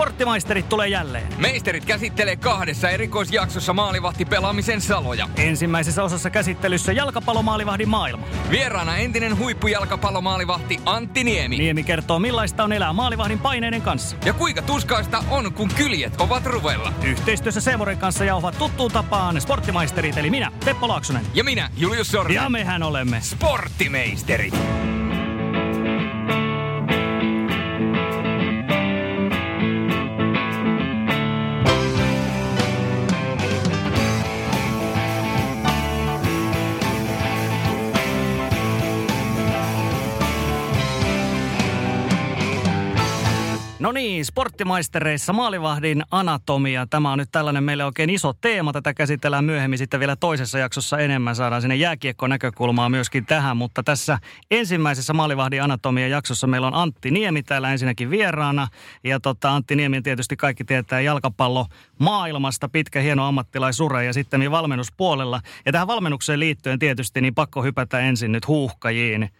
Sporttimaisterit tulee jälleen. Meisterit käsittelee kahdessa erikoisjaksossa maalivahti pelaamisen saloja. Ensimmäisessä osassa käsittelyssä jalkapallomaalivahdin maailma. Vieraana entinen huippujalkapallomaalivahti Antti Niemi. Niemi kertoo millaista on elää maalivahdin paineiden kanssa. Ja kuinka tuskaista on, kun kyljet ovat ruvella. Yhteistyössä Seemoren kanssa jauhat tuttuun tapaan sporttimaisterit, eli minä, Teppo Laaksonen. Ja minä, Julius Sormi. Ja mehän olemme Sporttimeisterit. No niin, sporttimaistereissa maalivahdin anatomia. Tämä on nyt tällainen meille oikein iso teema. Tätä käsitellään myöhemmin sitten vielä toisessa jaksossa enemmän. Saadaan sinne jääkiekko-näkökulmaa myöskin tähän. Mutta tässä ensimmäisessä maalivahdin anatomia jaksossa meillä on Antti Niemi täällä ensinnäkin vieraana. Ja tota, Antti Niemi tietysti kaikki tietää jalkapallo maailmasta. Pitkä hieno ammattilaisura ja sitten valmennuspuolella. Ja tähän valmennukseen liittyen tietysti niin pakko hypätä ensin nyt huuhkajiin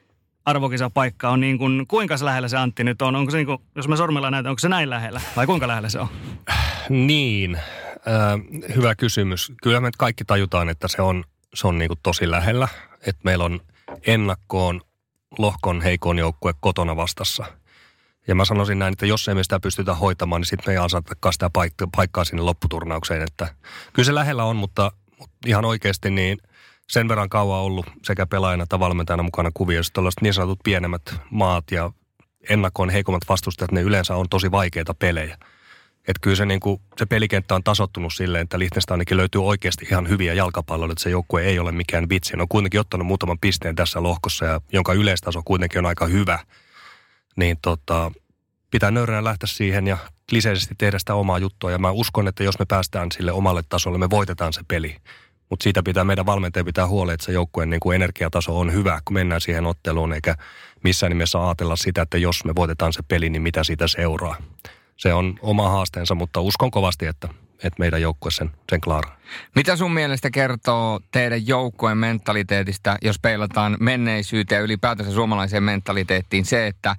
arvokisapaikka on niin kuin, kuinka lähellä se Antti nyt on? Onko se niin kuin, jos mä sormella näytän, onko se näin lähellä vai kuinka lähellä se on? Niin, äh, hyvä kysymys. Kyllä me kaikki tajutaan, että se on, se on niin kuin tosi lähellä. Että meillä on ennakkoon lohkon heikon joukkue kotona vastassa. Ja mä sanoisin näin, että jos ei me sitä pystytä hoitamaan, niin sitten me ei ansatakaan sitä paikkaa sinne lopputurnaukseen. Että kyllä se lähellä on, mutta, mutta ihan oikeasti niin – sen verran kauan ollut sekä pelaajana että valmentajana mukana kuvioissa. Tällaiset niin sanotut pienemmät maat ja ennakkoon heikommat vastustajat, ne yleensä on tosi vaikeita pelejä. Että kyllä se, niin kuin, se pelikenttä on tasottunut silleen, että Liechtensteinikin löytyy oikeasti ihan hyviä jalkapalloja, että se joukkue ei ole mikään vitsi. Ne on kuitenkin ottanut muutaman pisteen tässä lohkossa, ja jonka yleistaso kuitenkin on aika hyvä. Niin tota, pitää nöyränä lähteä siihen ja kliseisesti tehdä sitä omaa juttua. Ja mä uskon, että jos me päästään sille omalle tasolle, me voitetaan se peli. Mutta siitä pitää meidän valmentaja pitää huoli, että se joukkueen niin kuin energiataso on hyvä, kun mennään siihen otteluun, eikä missään nimessä ajatella sitä, että jos me voitetaan se peli, niin mitä siitä seuraa. Se on oma haasteensa, mutta uskon kovasti, että, että meidän joukkue sen, sen klaaraa. Mitä sun mielestä kertoo teidän joukkueen mentaliteetista, jos peilataan menneisyyteen ja ylipäätänsä suomalaiseen mentaliteettiin se, että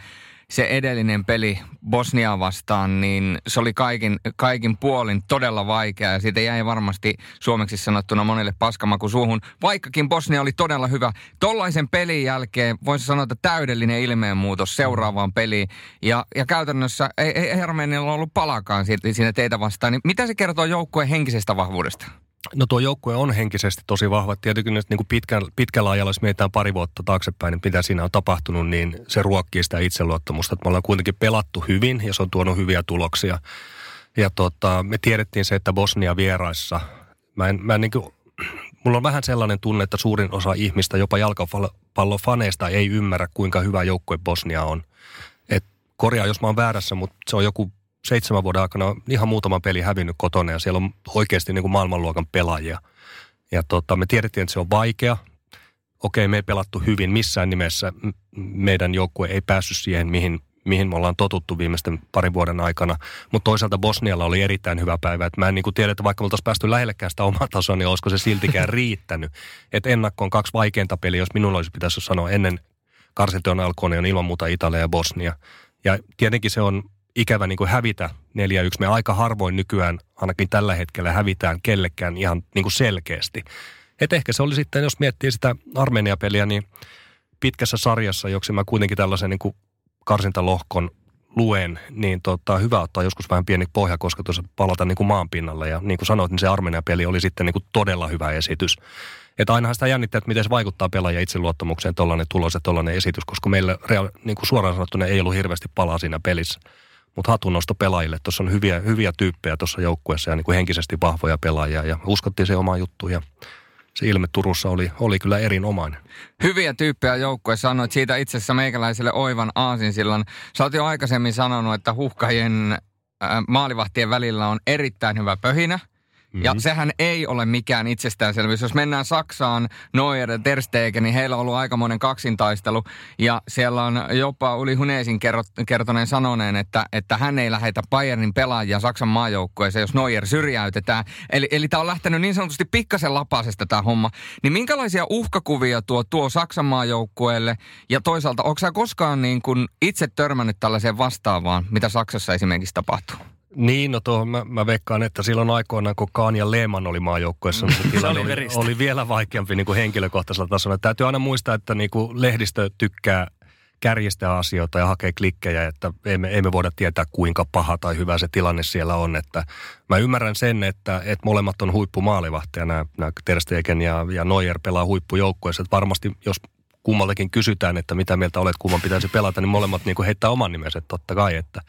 se edellinen peli Bosnia vastaan, niin se oli kaikin, kaikin puolin todella vaikea ja siitä jäi varmasti suomeksi sanottuna monelle paskamaku suuhun. Vaikkakin Bosnia oli todella hyvä. Tollaisen pelin jälkeen voisi sanoa, että täydellinen ilmeenmuutos seuraavaan peliin. Ja, ja käytännössä ei, ei Armenialla ollut palakaan siinä teitä vastaan. Niin mitä se kertoo joukkueen henkisestä vahvuudesta? No tuo joukkue on henkisesti tosi vahva. Tietenkin niin kuin pitkän, pitkällä ajalla, jos mietitään pari vuotta taaksepäin, niin mitä siinä on tapahtunut, niin se ruokkii sitä itseluottamusta. Että me ollaan kuitenkin pelattu hyvin ja se on tuonut hyviä tuloksia. Ja tota, me tiedettiin se, että Bosnia vieraissa, mä en, mä en niin kuin, mulla on vähän sellainen tunne, että suurin osa ihmistä, jopa jalkapallofaneista, ei ymmärrä, kuinka hyvä joukkue Bosnia on. Et korjaa, jos mä oon väärässä, mutta se on joku seitsemän vuoden aikana ihan muutama peli hävinnyt kotona ja siellä on oikeasti niin kuin maailmanluokan pelaajia. Ja tota, me tiedettiin, että se on vaikea. Okei, me ei pelattu hyvin missään nimessä. Meidän joukkue ei päässyt siihen, mihin, mihin me ollaan totuttu viimeisten parin vuoden aikana. Mutta toisaalta Bosnialla oli erittäin hyvä päivä. Et mä en niin kuin tiedä, että vaikka me oltaisiin päästy lähellekään sitä omaa tasoa, niin olisiko se siltikään riittänyt. Että ennakko on kaksi vaikeinta peliä, jos minulla olisi pitäisi sanoa ennen karsintojen alkuun, niin on ilman muuta Italia ja Bosnia. Ja tietenkin se on ikävä niin kuin hävitä 4-1. Me aika harvoin nykyään, ainakin tällä hetkellä, hävitään kellekään ihan niin kuin selkeästi. Et ehkä se oli sitten, jos miettii sitä Armenia-peliä, niin pitkässä sarjassa, joksi mä kuitenkin tällaisen niin kuin karsintalohkon luen, niin tota, hyvä ottaa joskus vähän pieni pohjakosketus palata niin kuin maan pinnalle. Ja niin kuin sanoit, niin se Armenia-peli oli sitten niin kuin todella hyvä esitys. Että ainahan sitä jännittää, että miten se vaikuttaa pelaajien itseluottamukseen tuollainen tulos ja tuollainen esitys, koska meillä niin kuin suoraan sanottuna ei ollut hirveästi palaa siinä pelissä. Mutta hatunnosto pelaajille. Tuossa on hyviä, hyviä tyyppejä tuossa joukkueessa ja niin kuin henkisesti vahvoja pelaajia ja uskottiin se oma juttu ja se ilme Turussa oli, oli kyllä erinomainen. Hyviä tyyppejä joukkue sanoit siitä itse asiassa meikäläiselle oivan aasinsillan. Sä oot jo aikaisemmin sanonut, että huhkajien äh, maalivahtien välillä on erittäin hyvä pöhinä. Mm-hmm. Ja sehän ei ole mikään itsestäänselvyys. Jos mennään Saksaan, Neuer ja Ter Stegen, niin heillä on ollut aikamoinen kaksintaistelu. Ja siellä on jopa Uli Huneesin kertoneen sanoneen, että, että hän ei lähetä Bayernin pelaajia Saksan maajoukkueeseen, jos Neuer syrjäytetään. Eli, eli tämä on lähtenyt niin sanotusti pikkasen lapasesta tämä homma. Niin minkälaisia uhkakuvia tuo, tuo Saksan maajoukkueelle? Ja toisaalta, onko sä koskaan niin kuin itse törmännyt tällaiseen vastaavaan, mitä Saksassa esimerkiksi tapahtuu? Niin, no tuohon mä, mä veikkaan, että silloin aikoinaan, kun Kaan ja Lehman oli maajoukkueessa, niin se tilanne oli, oli, oli, vielä vaikeampi niin kuin henkilökohtaisella tasolla. Täytyy aina muistaa, että niin kuin lehdistö tykkää kärjistää asioita ja hakee klikkejä, että ei me, ei me voida tietää kuinka paha tai hyvä se tilanne siellä on. Että mä ymmärrän sen, että, että molemmat on huippumaalivahtia, nämä, nämä Ter Stegen ja, ja Neuer pelaa huippujoukkueessa. Että varmasti jos kummaltakin kysytään, että mitä mieltä olet, kumman pitäisi pelata, niin molemmat niin kuin heittää oman nimensä totta kai. Että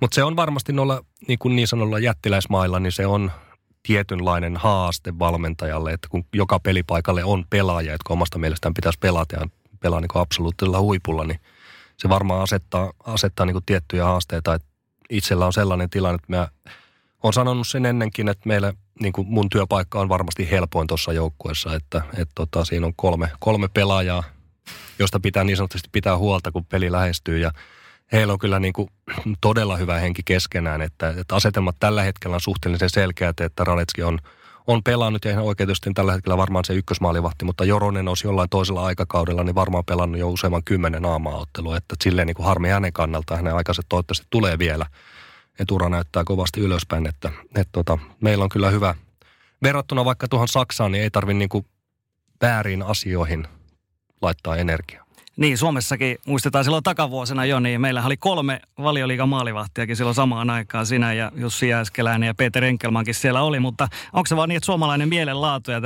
mutta se on varmasti noilla niin, kuin niin sanolla jättiläismailla, niin se on tietynlainen haaste valmentajalle, että kun joka pelipaikalle on pelaaja, jotka omasta mielestään pitäisi pelata ja pelaa niin absoluuttisella huipulla, niin se varmaan asettaa, asettaa niin kuin tiettyjä haasteita. Että itsellä on sellainen tilanne, että mä olen sanonut sen ennenkin, että meille niin kuin mun työpaikka on varmasti helpoin tuossa joukkueessa, että, että tota, siinä on kolme, kolme pelaajaa, josta pitää niin sanotusti pitää huolta, kun peli lähestyy ja heillä on kyllä niin kuin todella hyvä henki keskenään, että, että asetelmat tällä hetkellä on suhteellisen selkeät, että Radetski on, on pelannut ja ihan oikeutusti tällä hetkellä varmaan se ykkösmaalivahti, mutta Joronen olisi jollain toisella aikakaudella niin varmaan pelannut jo useamman kymmenen aamaottelua, että silleen niin kuin harmi hänen kannaltaan, hänen aikansa toivottavasti tulee vielä. että ura näyttää kovasti ylöspäin, että, että tota, meillä on kyllä hyvä, verrattuna vaikka tuohon Saksaan, niin ei tarvitse niin väärin asioihin laittaa energiaa. Niin, Suomessakin muistetaan silloin takavuosina jo, niin meillä oli kolme valioliigan maalivahtiakin silloin samaan aikaan. Sinä ja Jussi Jääskeläinen ja Peter Enkelmankin siellä oli, mutta onko se vaan niin, että suomalainen mielenlaatu ja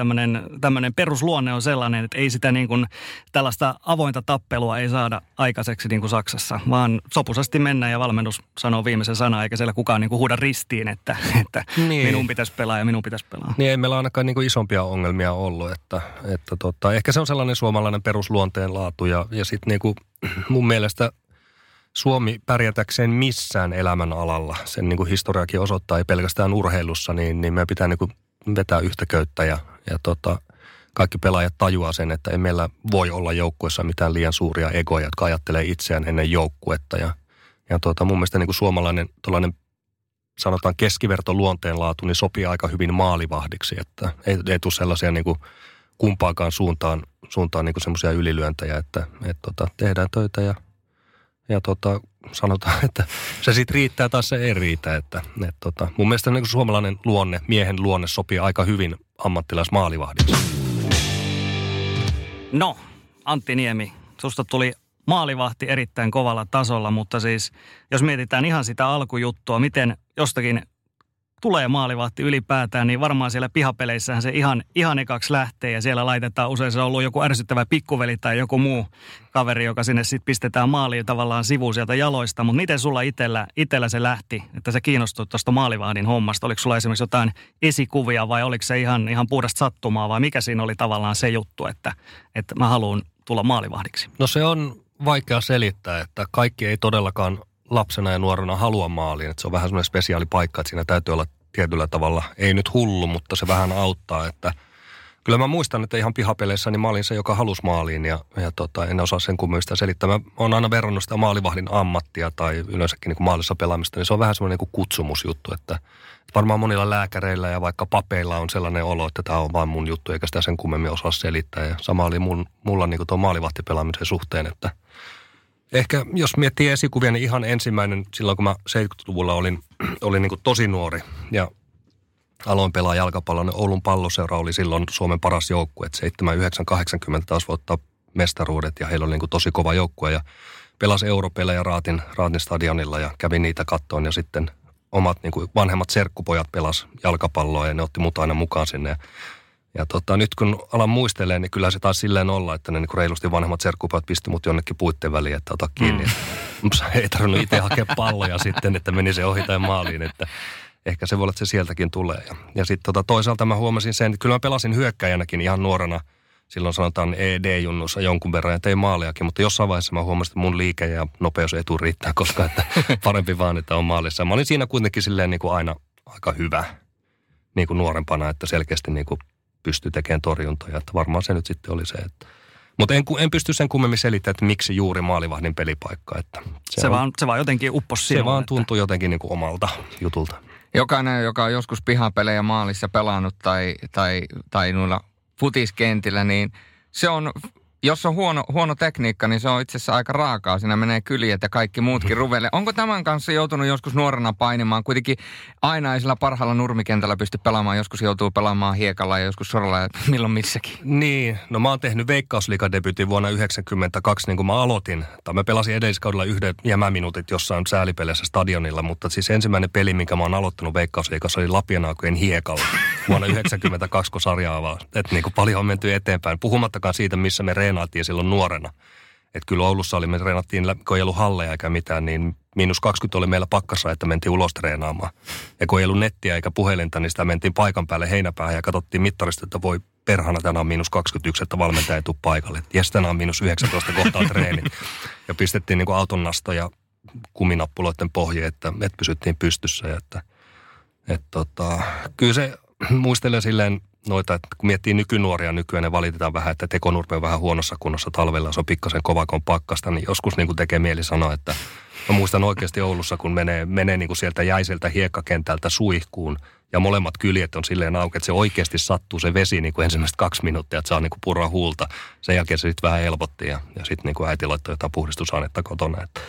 tämmöinen perusluonne on sellainen, että ei sitä niin kuin tällaista avointa tappelua ei saada aikaiseksi niin kuin Saksassa, vaan sopusasti mennään ja valmennus sanoo viimeisen sana, eikä siellä kukaan niin kuin huuda ristiin, että, että niin. minun pitäisi pelaa ja minun pitäisi pelaa. Niin, ei meillä ainakaan niin kuin isompia ongelmia ollut, että, että tota, ehkä se on sellainen suomalainen perusluonteen laatu ja ja sitten niinku, mun mielestä Suomi pärjätäkseen missään elämän alalla, sen niinku historiakin osoittaa, ei pelkästään urheilussa, niin, niin me pitää niinku vetää yhtä köyttä ja, ja tota, kaikki pelaajat tajuaa sen, että ei meillä voi olla joukkuessa mitään liian suuria egoja, jotka ajattelee itseään ennen joukkuetta. Ja, ja tota, mun mielestä niin suomalainen tuollainen sanotaan keskiverto luonteenlaatu, niin sopii aika hyvin maalivahdiksi, että ei, ei tule sellaisia niin kuin kumpaakaan suuntaan, suuntaan niin semmoisia ylilyöntejä, että et tota, tehdään töitä ja, ja tota, sanotaan, että se sitten riittää tai se ei riitä. Että, et tota, mun mielestä niin suomalainen luonne, miehen luonne sopii aika hyvin ammattilaismaalivahdiksi. No, Antti Niemi, susta tuli maalivahti erittäin kovalla tasolla, mutta siis jos mietitään ihan sitä alkujuttua, miten jostakin tulee maalivahti ylipäätään, niin varmaan siellä pihapeleissähän se ihan, ihan ekaksi lähtee ja siellä laitetaan usein se on ollut joku ärsyttävä pikkuveli tai joku muu kaveri, joka sinne sitten pistetään maaliin tavallaan sivuun sieltä jaloista. Mutta miten sulla itellä, itellä se lähti, että se kiinnostui tuosta maalivahdin hommasta? Oliko sulla esimerkiksi jotain esikuvia vai oliko se ihan, ihan puhdasta sattumaa vai mikä siinä oli tavallaan se juttu, että, että mä haluan tulla maalivahdiksi? No se on vaikea selittää, että kaikki ei todellakaan lapsena ja nuorena halua maaliin. Että se on vähän semmoinen spesiaali paikka, että siinä täytyy olla tietyllä tavalla, ei nyt hullu, mutta se vähän auttaa, että kyllä mä muistan, että ihan pihapeleissä niin mä olin se, joka halusi maaliin ja, ja tota, en osaa sen kummista selittää. Mä oon aina verrannut sitä maalivahdin ammattia tai yleensäkin niin kuin maalissa pelaamista, niin se on vähän semmoinen niin kutsumusjuttu, että varmaan monilla lääkäreillä ja vaikka papeilla on sellainen olo, että tämä on vain mun juttu, eikä sitä sen kummemmin osaa selittää. Ja sama oli mun, mulla niin tuon maalivahtipelaamisen suhteen, että – Ehkä jos miettii esikuvia, niin ihan ensimmäinen silloin, kun mä 70-luvulla olin, olin niin tosi nuori ja aloin pelaa jalkapalloa, niin Oulun palloseura oli silloin Suomen paras joukkue, että 7, 9, 80 taas voittaa mestaruudet ja heillä oli niin tosi kova joukkue ja pelasi europelejä Raatin, Raatin stadionilla ja kävin niitä kattoon ja sitten omat niin kuin vanhemmat serkkupojat pelas jalkapalloa ja ne otti mut aina mukaan sinne ja tota, nyt kun alan muistelee, niin kyllä se taas silleen olla, että ne niin reilusti vanhemmat serkkupat pisti mut jonnekin puitten väliin, että ota kiinni. Mm. ei tarvinnut itse hakea palloja sitten, että meni se ohi tai maaliin, että ehkä se voi olla, että se sieltäkin tulee. Ja, ja sitten tota, toisaalta mä huomasin sen, että kyllä mä pelasin hyökkäjänäkin ihan nuorena, silloin sanotaan ED-junnussa jonkun verran ja tein maaliakin, mutta jossain vaiheessa mä huomasin, että mun liike ja nopeus etu riittää, koska että parempi vaan, että on maalissa. Mä olin siinä kuitenkin silleen niin kuin aina aika hyvä niin kuin nuorempana, että selkeästi niin kuin pystyi tekemään torjuntoja. Että varmaan se nyt sitten oli se, että mutta en, en pysty sen kummemmin selittämään, että miksi juuri maalivahdin pelipaikka. Että se, se, on, vaan, se vaan jotenkin uppos Se vaan tuntuu että... jotenkin niin kuin omalta jutulta. Jokainen, joka on joskus pihapelejä maalissa pelannut tai, tai, tai noilla futiskentillä, niin se on jos on huono, huono tekniikka, niin se on itse asiassa aika raakaa. Siinä menee kyljet ja kaikki muutkin ruvelle. Onko tämän kanssa joutunut joskus nuorena painimaan? Kuitenkin aina ei sillä parhaalla nurmikentällä pysty pelaamaan. Joskus joutuu pelaamaan hiekalla ja joskus soralla ja milloin missäkin. Niin, no mä oon tehnyt Veikkausliigadebytin vuonna 1992, niin kuin mä aloitin. Tai mä pelasin edelliskaudella yhdet jämäminuutit jossain säälipeleissä stadionilla, mutta siis ensimmäinen peli, minkä mä oon aloittanut Veikkausliigassa, oli Lapianaukojen hiekalla vuonna 1992, kun sarja avaa. Että niin kuin paljon on menty eteenpäin. Puhumattakaan siitä, missä me treenaattiin silloin nuorena. Että kyllä Oulussa oli, me treenattiin, kun ei ollut halleja eikä mitään, niin miinus 20 oli meillä pakkassa, että mentiin ulos treenaamaan. Ja kun ei ollut nettiä eikä puhelinta, niin sitä mentiin paikan päälle heinäpäähän ja katsottiin mittarista, että voi perhana tänään on miinus 21, että valmentaja ei tule paikalle. Jes, tänään on miinus 19 kohtaa treeni. Ja pistettiin niin auton nastoja kuminappuloiden pohjiin, että, että pysyttiin pystyssä. Ja että, että tota, kyllä se muistelee silleen noita, että kun miettii nykynuoria nykyään, ne valitetaan vähän, että tekonurpe on vähän huonossa kunnossa talvella, se on pikkasen kova, kun pakkasta, niin joskus niin kuin tekee mieli sanoa, että mä muistan oikeasti Oulussa, kun menee, menee niin kuin sieltä jäiseltä hiekkakentältä suihkuun, ja molemmat kyljet on silleen auki, että se oikeasti sattuu se vesi niin kuin ensimmäiset kaksi minuuttia, että saa niin kuin purra huulta. Sen jälkeen se sitten vähän helpotti ja, ja sitten niin kuin äiti laittoi jotain puhdistusainetta kotona. Että,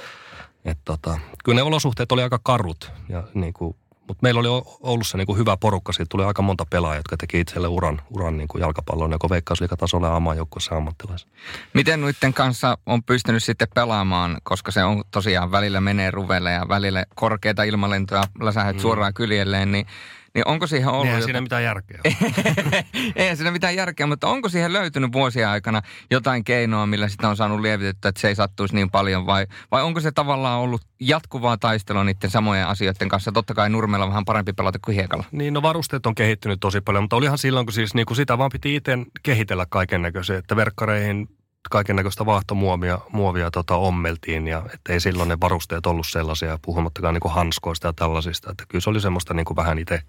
et tota, kyllä ne olosuhteet oli aika karut ja niin kuin mutta meillä oli Oulussa niin kuin hyvä porukka, siitä tuli aika monta pelaajaa, jotka teki itselle uran, uran niin kuin jalkapallon, joko veikkausliikatasolla ja amajoukkueessa ammattilaisen. Miten noiden kanssa on pystynyt sitten pelaamaan, koska se on tosiaan välillä menee ruvelle ja välillä korkeita ilmalentoja läsähet mm. suoraan kyljelleen, niin niin onko siihen ollut... Eihän siinä mitään järkeä. Eihän siinä mitään järkeä, mutta onko siihen löytynyt vuosien aikana jotain keinoa, millä sitä on saanut lievitettyä, että se ei sattuisi niin paljon? Vai, vai onko se tavallaan ollut jatkuvaa taistelua niiden samojen asioiden kanssa? Totta kai Nurmella vähän parempi pelata kuin Hiekalla. Niin, no varusteet on kehittynyt tosi paljon, mutta olihan silloin, kun siis niin kuin sitä vaan piti itse kehitellä kaiken näköisiä, että verkkareihin kaiken näköistä vaahtomuovia muovia tota, ommeltiin ja ei silloin ne varusteet ollut sellaisia, puhumattakaan niin kuin hanskoista ja tällaisista. Että kyllä se oli semmoista niin kuin vähän itse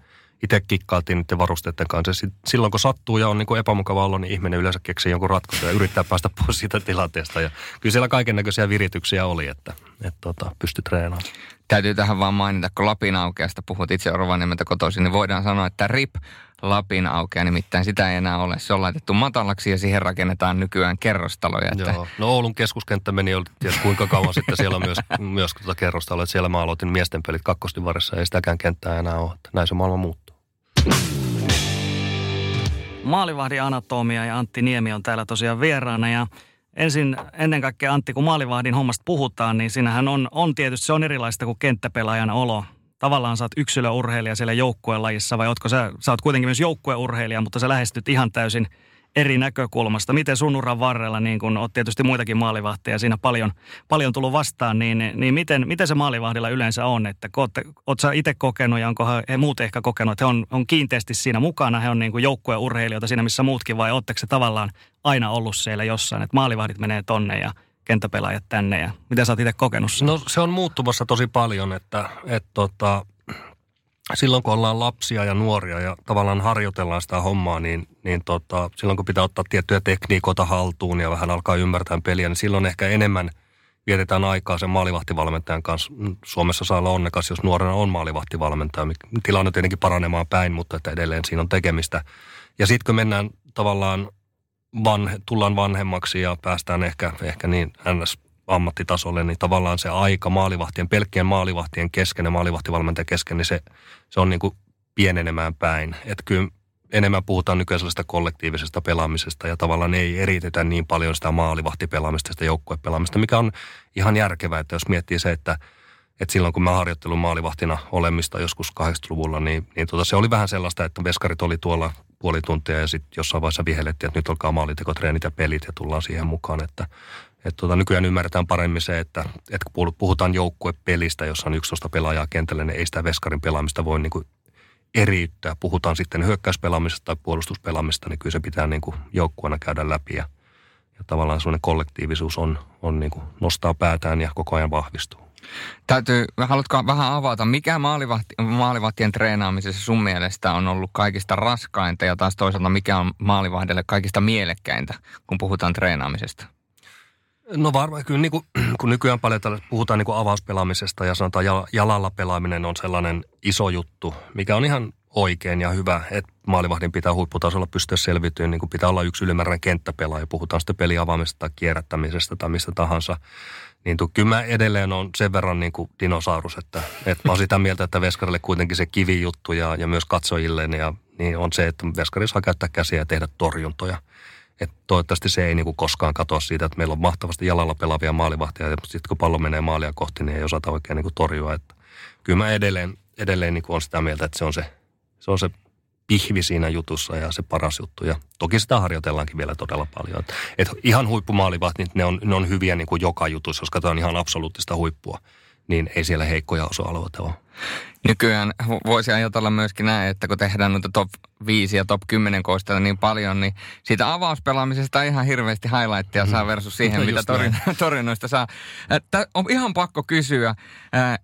itse kikkailtiin niiden varusteiden kanssa. Silloin kun sattuu ja on niin kuin epämukava olla, niin ihminen yleensä keksii jonkun ratkaisun ja yrittää päästä pois siitä tilanteesta. Ja kyllä siellä kaiken näköisiä virityksiä oli, että, että tota, pysty treenaamaan. Täytyy tähän vaan mainita, kun Lapin aukeasta puhut itse Rovaniemeltä kotoisin, niin voidaan sanoa, että RIP Lapin aukea, nimittäin sitä ei enää ole. Se on laitettu matalaksi ja siihen rakennetaan nykyään kerrostaloja. Että... Joo. No Oulun keskuskenttä meni jo ties kuinka kauan sitten siellä on myös, myös tuota kerrostaloja. Siellä mä aloitin miesten pelit kakkostivarissa, ei sitäkään kenttää enää ole. Että näin se maailma muuttuu. Maalivahdin anatomia ja Antti Niemi on täällä tosiaan vieraana ja ensin ennen kaikkea Antti, kun maalivahdin hommasta puhutaan, niin siinähän on, on tietysti, se on erilaista kuin kenttäpelaajan olo. Tavallaan sä oot yksilöurheilija siellä joukkuelajissa vai ootko sä, sä oot kuitenkin myös joukkueurheilija, mutta sä lähestyt ihan täysin – eri näkökulmasta. Miten sun uran varrella, niin kun oot tietysti muitakin maalivahtia siinä paljon, paljon tullut vastaan, niin, niin miten, miten se maalivahdilla yleensä on? Että oot sä itse kokenut ja onko he muut ehkä kokenut, että he on, on kiinteästi siinä mukana, he on niin kuin joukkueurheilijoita siinä missä muutkin vai ootteko se tavallaan aina ollut siellä jossain, että maalivahdit menee tonne ja kenttäpelaajat tänne ja miten sä oot itse kokenut? No se on muuttumassa tosi paljon, että, että tota, silloin kun ollaan lapsia ja nuoria ja tavallaan harjoitellaan sitä hommaa, niin, niin tota, silloin kun pitää ottaa tiettyjä tekniikoita haltuun ja vähän alkaa ymmärtää peliä, niin silloin ehkä enemmän vietetään aikaa sen maalivahtivalmentajan kanssa. Suomessa saa olla onnekas, jos nuorena on maalivahtivalmentaja. Tilanne on tietenkin paranemaan päin, mutta että edelleen siinä on tekemistä. Ja sitten kun mennään tavallaan, vanhe, tullaan vanhemmaksi ja päästään ehkä, ehkä niin ns ammattitasolle, niin tavallaan se aika maalivahtien, pelkkien maalivahtien kesken ja maalivahtivalmentajan kesken, niin se, se on niin kuin pienenemään päin. Että kyllä enemmän puhutaan nykyään sellaista kollektiivisesta pelaamisesta ja tavallaan ei eritetä niin paljon sitä maalivahtipelaamista, sitä joukkuepelaamista, mikä on ihan järkevää, että jos miettii se, että, että silloin kun mä harjoittelin maalivahtina olemista joskus 80-luvulla, niin, niin tota, se oli vähän sellaista, että veskarit oli tuolla puoli tuntia ja sitten jossain vaiheessa vihellettiin, että nyt alkaa maalitekotreenit ja pelit ja tullaan siihen mukaan, että et tota, nykyään ymmärretään paremmin se, että, että kun puhutaan joukkuepelistä, jossa on 11 pelaajaa kentällä, niin ei sitä veskarin pelaamista voi niin kuin eriyttää. Puhutaan sitten hyökkäyspelaamisesta tai puolustuspelaamista, niin kyllä se pitää niin kuin joukkueena käydä läpi. Ja, ja tavallaan sellainen kollektiivisuus on, on niin kuin nostaa päätään ja koko ajan vahvistuu. Täytyy, haluatko vähän avata, mikä maalivahti, maalivahtien treenaamisessa sun mielestä on ollut kaikista raskainta ja taas toisaalta mikä on maalivahdelle kaikista mielekkäintä, kun puhutaan treenaamisesta? No varmaan kyllä niin kuin, kun nykyään paljon puhutaan niin kuin avauspelaamisesta ja sanotaan jalalla pelaaminen on sellainen iso juttu, mikä on ihan oikein ja hyvä, että maalivahdin pitää huipputasolla pystyä selviytymään, niin kuin pitää olla yksi ylimääräinen kenttäpelaaja, puhutaan sitten peliavaamisesta tai kierrättämisestä tai mistä tahansa. Niin tu, kyllä mä edelleen on sen verran niin kuin dinosaurus, että, että mä oon sitä mieltä, että Veskarille kuitenkin se kivijuttu ja, ja myös katsojille ja, niin on se, että Veskari saa käyttää käsiä ja tehdä torjuntoja. Et toivottavasti se ei niin kuin koskaan katoa siitä, että meillä on mahtavasti jalalla pelaavia maalivahtia, mutta sitten kun pallo menee maalia kohti, niin ei osata oikein niin kuin torjua. Että kyllä mä edelleen, edelleen niin kuin on sitä mieltä, että se on se se on se pihvi siinä jutussa ja se paras juttu. Ja toki sitä harjoitellaankin vielä todella paljon. Et, et ihan niin ne on, ne on hyviä niin kuin joka jutussa, jos katsotaan ihan absoluuttista huippua, niin ei siellä heikkoja osa-alueita ole. Nykyään voisi ajatella myöskin näin, että kun tehdään noita top 5 ja top 10 koosteita niin paljon, niin siitä avauspelaamisesta ihan hirveästi highlighttia saa mm. versus siihen, no mitä torin, torinoista saa. Tää on ihan pakko kysyä.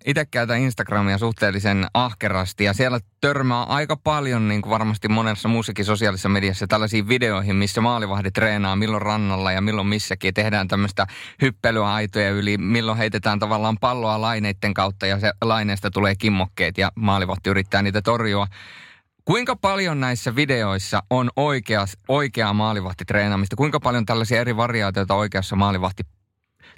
Itse käytän Instagramia suhteellisen ahkerasti ja siellä törmää aika paljon, niin kuin varmasti monessa muussakin sosiaalisessa mediassa, tällaisiin videoihin, missä maalivahdi treenaa milloin rannalla ja milloin missäkin. Tehdään tämmöistä hyppelyä aitoja yli, milloin heitetään tavallaan palloa laineiden kautta ja se laineesta tulee kimmokkeet ja maalivahti yrittää niitä torjua. Kuinka paljon näissä videoissa on oikea, oikeaa maalivahtitreenaamista? Kuinka paljon tällaisia eri variaatioita oikeassa maalivahti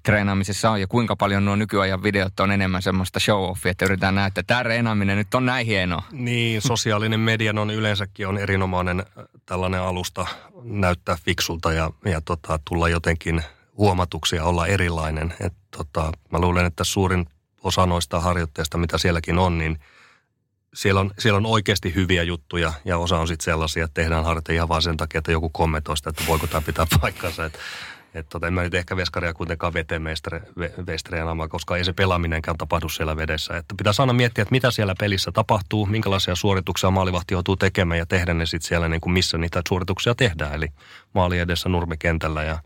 treenaamisessa on ja kuinka paljon nuo nykyajan videot on enemmän semmoista show-offia, että yritetään nähdä, että tämä treenaaminen nyt on näin hienoa. Niin, sosiaalinen media on yleensäkin on erinomainen äh, tällainen alusta näyttää fiksulta ja, ja tota, tulla jotenkin huomatuksi ja olla erilainen. Et, tota, mä luulen, että suurin osa noista harjoitteista, mitä sielläkin on, niin – siellä on, siellä on oikeasti hyviä juttuja ja osa on sitten sellaisia, että tehdään harjoite ihan vaan sen takia, että joku kommentoi sitä, että voiko tämä pitää paikkansa. Että et tota, en mä nyt ehkä veskaria kuitenkaan veteen vestreenaamaan, koska ei se pelaaminenkään tapahdu siellä vedessä. Että pitää aina miettiä, että mitä siellä pelissä tapahtuu, minkälaisia suorituksia maalivahti joutuu tekemään ja tehdä ne sitten siellä, niin kuin missä niitä suorituksia tehdään. Eli maali edessä nurmikentällä ja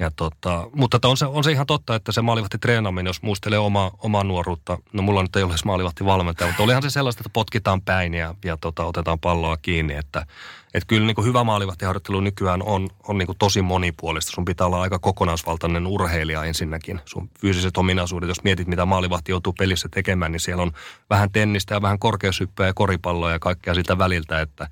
ja tota, mutta on se, on se ihan totta, että se maalivahti treenaaminen, jos muistelee oma, omaa nuoruutta, no mulla nyt ei ole maalivahti valmentaja, mutta olihan se sellaista, että potkitaan päin ja, ja tota, otetaan palloa kiinni, että et kyllä niin kuin hyvä maalivahtiharjoittelu nykyään on, on niin kuin tosi monipuolista. Sun pitää olla aika kokonaisvaltainen urheilija ensinnäkin. Sun fyysiset ominaisuudet, jos mietit mitä maalivahti joutuu pelissä tekemään, niin siellä on vähän tennistä ja vähän korkeushyppää ja koripalloa ja kaikkea sitä väliltä, että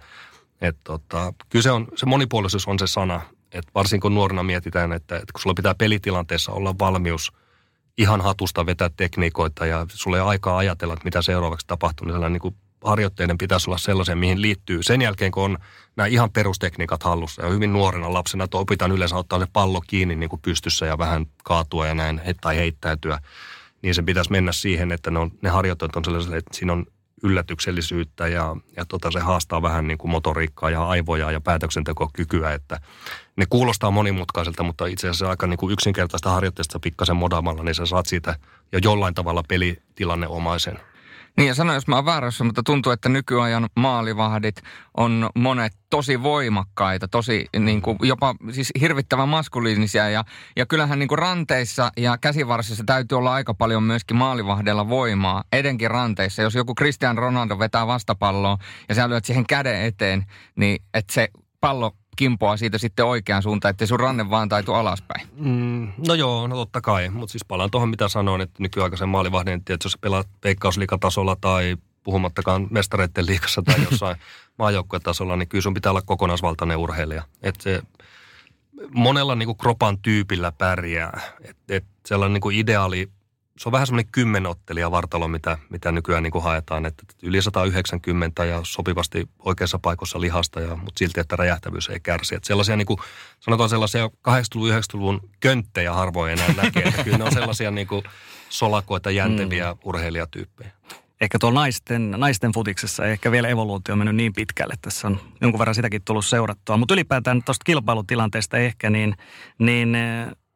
et tota, kyllä se, on, se monipuolisuus on se sana, että varsinkin kun nuorena mietitään, että, että kun sulla pitää pelitilanteessa olla valmius ihan hatusta vetää tekniikoita ja sulla ei aikaa ajatella, että mitä seuraavaksi tapahtuu, niin sellainen niin harjoitteiden pitäisi olla sellaisia, mihin liittyy. Sen jälkeen, kun on nämä ihan perustekniikat hallussa ja hyvin nuorena lapsena, että opitaan yleensä ottaa se pallo kiinni niin kuin pystyssä ja vähän kaatua ja näin tai heittäytyä, niin se pitäisi mennä siihen, että ne, on, ne harjoitteet on sellaisia, että siinä on yllätyksellisyyttä ja, ja tota, se haastaa vähän niin kuin motoriikkaa ja aivoja ja päätöksentekokykyä, että ne kuulostaa monimutkaiselta, mutta itse asiassa aika niin kuin yksinkertaista harjoitteesta pikkasen modamalla, niin sä saat siitä jo jollain tavalla pelitilanneomaisen. Niin ja sano, jos mä oon väärässä, mutta tuntuu, että nykyajan maalivahdit on monet tosi voimakkaita, tosi niin kuin, jopa siis hirvittävän maskuliinisia. Ja, ja kyllähän niin kuin ranteissa ja käsivarsissa täytyy olla aika paljon myöskin maalivahdella voimaa, edenkin ranteissa. Jos joku Cristian Ronaldo vetää vastapalloa ja sä lyöt siihen käden eteen, niin että se pallo kimpoa siitä sitten oikeaan suuntaan, että sun ranne vaan taitu alaspäin. Mm, no joo, no totta kai. Mutta siis palaan tuohon, mitä sanoin, että nykyaikaisen maalivahdin, että jos pelaat veikkausliikatasolla tai puhumattakaan mestareiden liikassa tai jossain maajoukkuetasolla, niin kyllä sun pitää olla kokonaisvaltainen urheilija. Että se monella niin kuin kropan tyypillä pärjää. Että et sellainen niin kuin ideaali se on vähän semmoinen kymmenottelija vartalo, mitä, mitä nykyään niin kuin haetaan, että yli 190 ja sopivasti oikeassa paikassa lihasta, ja, mutta silti, että räjähtävyys ei kärsi. Että sellaisia niin kuin, sanotaan sellaisia 80-luvun, 90-luvun könttejä harvoin enää näkee, että kyllä ne on sellaisia niin kuin solakoita, jänteviä mm. urheilijatyyppejä. Ehkä tuolla naisten, naisten futiksessa ei ehkä vielä evoluutio on mennyt niin pitkälle. Tässä on jonkun verran sitäkin tullut seurattua. Mutta ylipäätään tuosta kilpailutilanteesta ehkä, niin, niin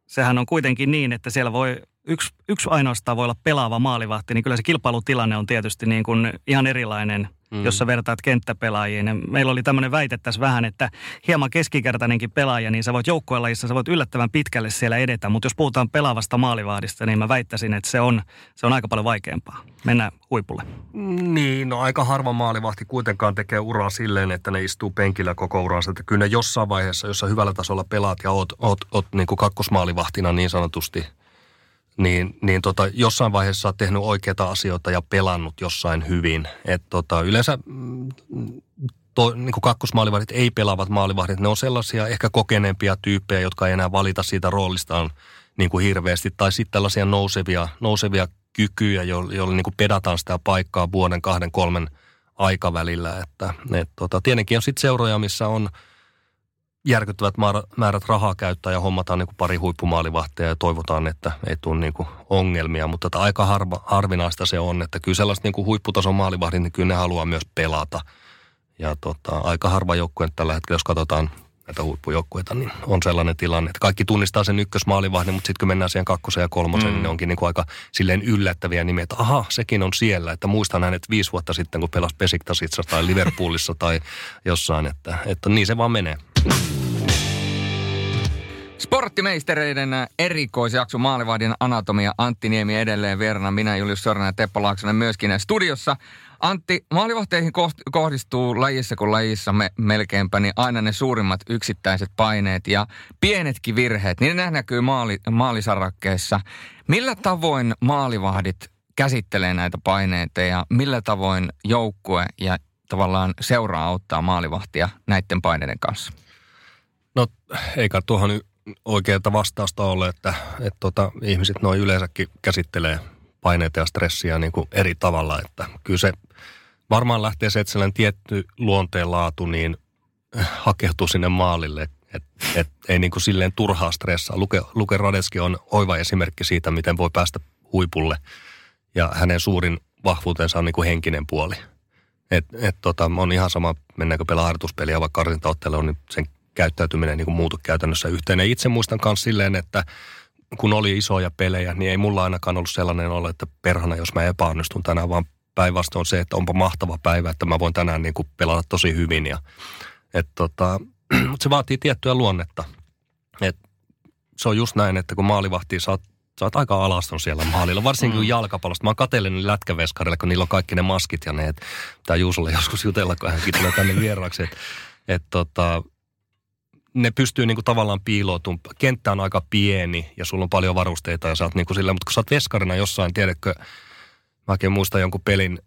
sehän on kuitenkin niin, että siellä voi yksi, yksi ainoastaan voi olla pelaava maalivahti, niin kyllä se kilpailutilanne on tietysti niin kuin ihan erilainen – mm. jos sä vertaat kenttäpelaajiin. Ja meillä oli tämmöinen väite tässä vähän, että hieman keskikertainenkin pelaaja, niin sä voit joukkuelajissa, sä voit yllättävän pitkälle siellä edetä. Mutta jos puhutaan pelaavasta maalivahdista, niin mä väittäisin, että se on, se on aika paljon vaikeampaa mennä huipulle. Niin, no aika harva maalivahti kuitenkaan tekee uraa silleen, että ne istuu penkillä koko uransa. Että kyllä ne jossain vaiheessa, jossa hyvällä tasolla pelaat ja oot, oot, oot niin kuin kakkosmaalivahtina niin sanotusti – niin, niin tota, jossain vaiheessa olet tehnyt oikeita asioita ja pelannut jossain hyvin. Et tota, yleensä mm, to, niin kuin kakkosmaalivahdit ei pelaavat maalivahdit, ne on sellaisia ehkä kokeneempia tyyppejä, jotka ei enää valita siitä roolistaan niin kuin hirveästi. Tai sitten tällaisia nousevia, nousevia kykyjä, joilla jo, niin kuin pedataan sitä paikkaa vuoden, kahden, kolmen aikavälillä. Että, et, tota, tietenkin on sitten seuroja, missä on – järkyttävät määrät rahaa käyttää ja hommataan niin kuin pari huippumaalivahtia ja toivotaan, että ei tule niin kuin ongelmia. Mutta että aika harva, harvinaista se on, että kyllä sellaiset niin kuin huipputason maalivahdit, niin kyllä ne haluaa myös pelata. Ja tota, aika harva joukkue tällä hetkellä, jos katsotaan näitä huippujoukkueita, niin on sellainen tilanne, että kaikki tunnistaa sen ykkösmaalivahdin, mutta sitten kun mennään siihen kakkoseen ja kolmoseen, mm. niin ne onkin niin kuin aika silleen yllättäviä nimiä, että aha, sekin on siellä. Että muistan hänet viisi vuotta sitten, kun pelasi Pesiktasissa tai Liverpoolissa tai jossain, että, että niin se vaan menee. Sporttimeistereiden erikoisjakso Maalivahdin anatomia Antti Niemi edelleen verran. Minä Julius Sorna ja Teppo Laaksonen myöskin studiossa. Antti, maalivahteihin kohdistuu lajissa kuin lajissa me, melkeinpä niin aina ne suurimmat yksittäiset paineet ja pienetkin virheet. Niin ne näkyy maali, maalisarakkeessa. Millä tavoin maalivahdit käsittelee näitä paineita ja millä tavoin joukkue ja tavallaan seuraa auttaa maalivahtia näiden paineiden kanssa? Eikä tuohon oikeaa vastausta ole, että, että tota, ihmiset noin yleensäkin käsittelee paineita ja stressiä niin kuin eri tavalla. Että kyllä se varmaan lähtee se, että sellainen tietty luonteenlaatu niin hakeutuu sinne maalille, että et, ei niin kuin silleen turhaa stressaa. Luke, Luke Radeski on oiva esimerkki siitä, miten voi päästä huipulle. Ja hänen suurin vahvuutensa on niin kuin henkinen puoli. Et, et tota, on ihan sama, mennäänkö pelaa harjoituspeliä vai karsintaottelua, niin sen käyttäytyminen niin kuin muutu käytännössä yhteen. Ja itse muistan myös silleen, että kun oli isoja pelejä, niin ei mulla ainakaan ollut sellainen olo, että perhana, jos mä epäonnistun tänään, vaan päinvastoin se, että onpa mahtava päivä, että mä voin tänään niin kuin pelata tosi hyvin. Ja, et tota, mutta se vaatii tiettyä luonnetta. Et se on just näin, että kun maalivahtii sä oot, sä oot aika alaston siellä maalilla, varsinkin mm. jäälkäpallosta. Mä oon kateellinen lätkäveskarille, kun niillä on kaikki ne maskit ja ne, että tää Juusolle joskus jutella, kun hänkin tulee tänne vieraaksi. Että et tota, ne pystyy niinku tavallaan piiloutumaan. Kenttä on aika pieni ja sulla on paljon varusteita ja sä oot niinku sillä, mutta kun sä oot veskarina jossain, tiedätkö, mäkin muistan jonkun pelin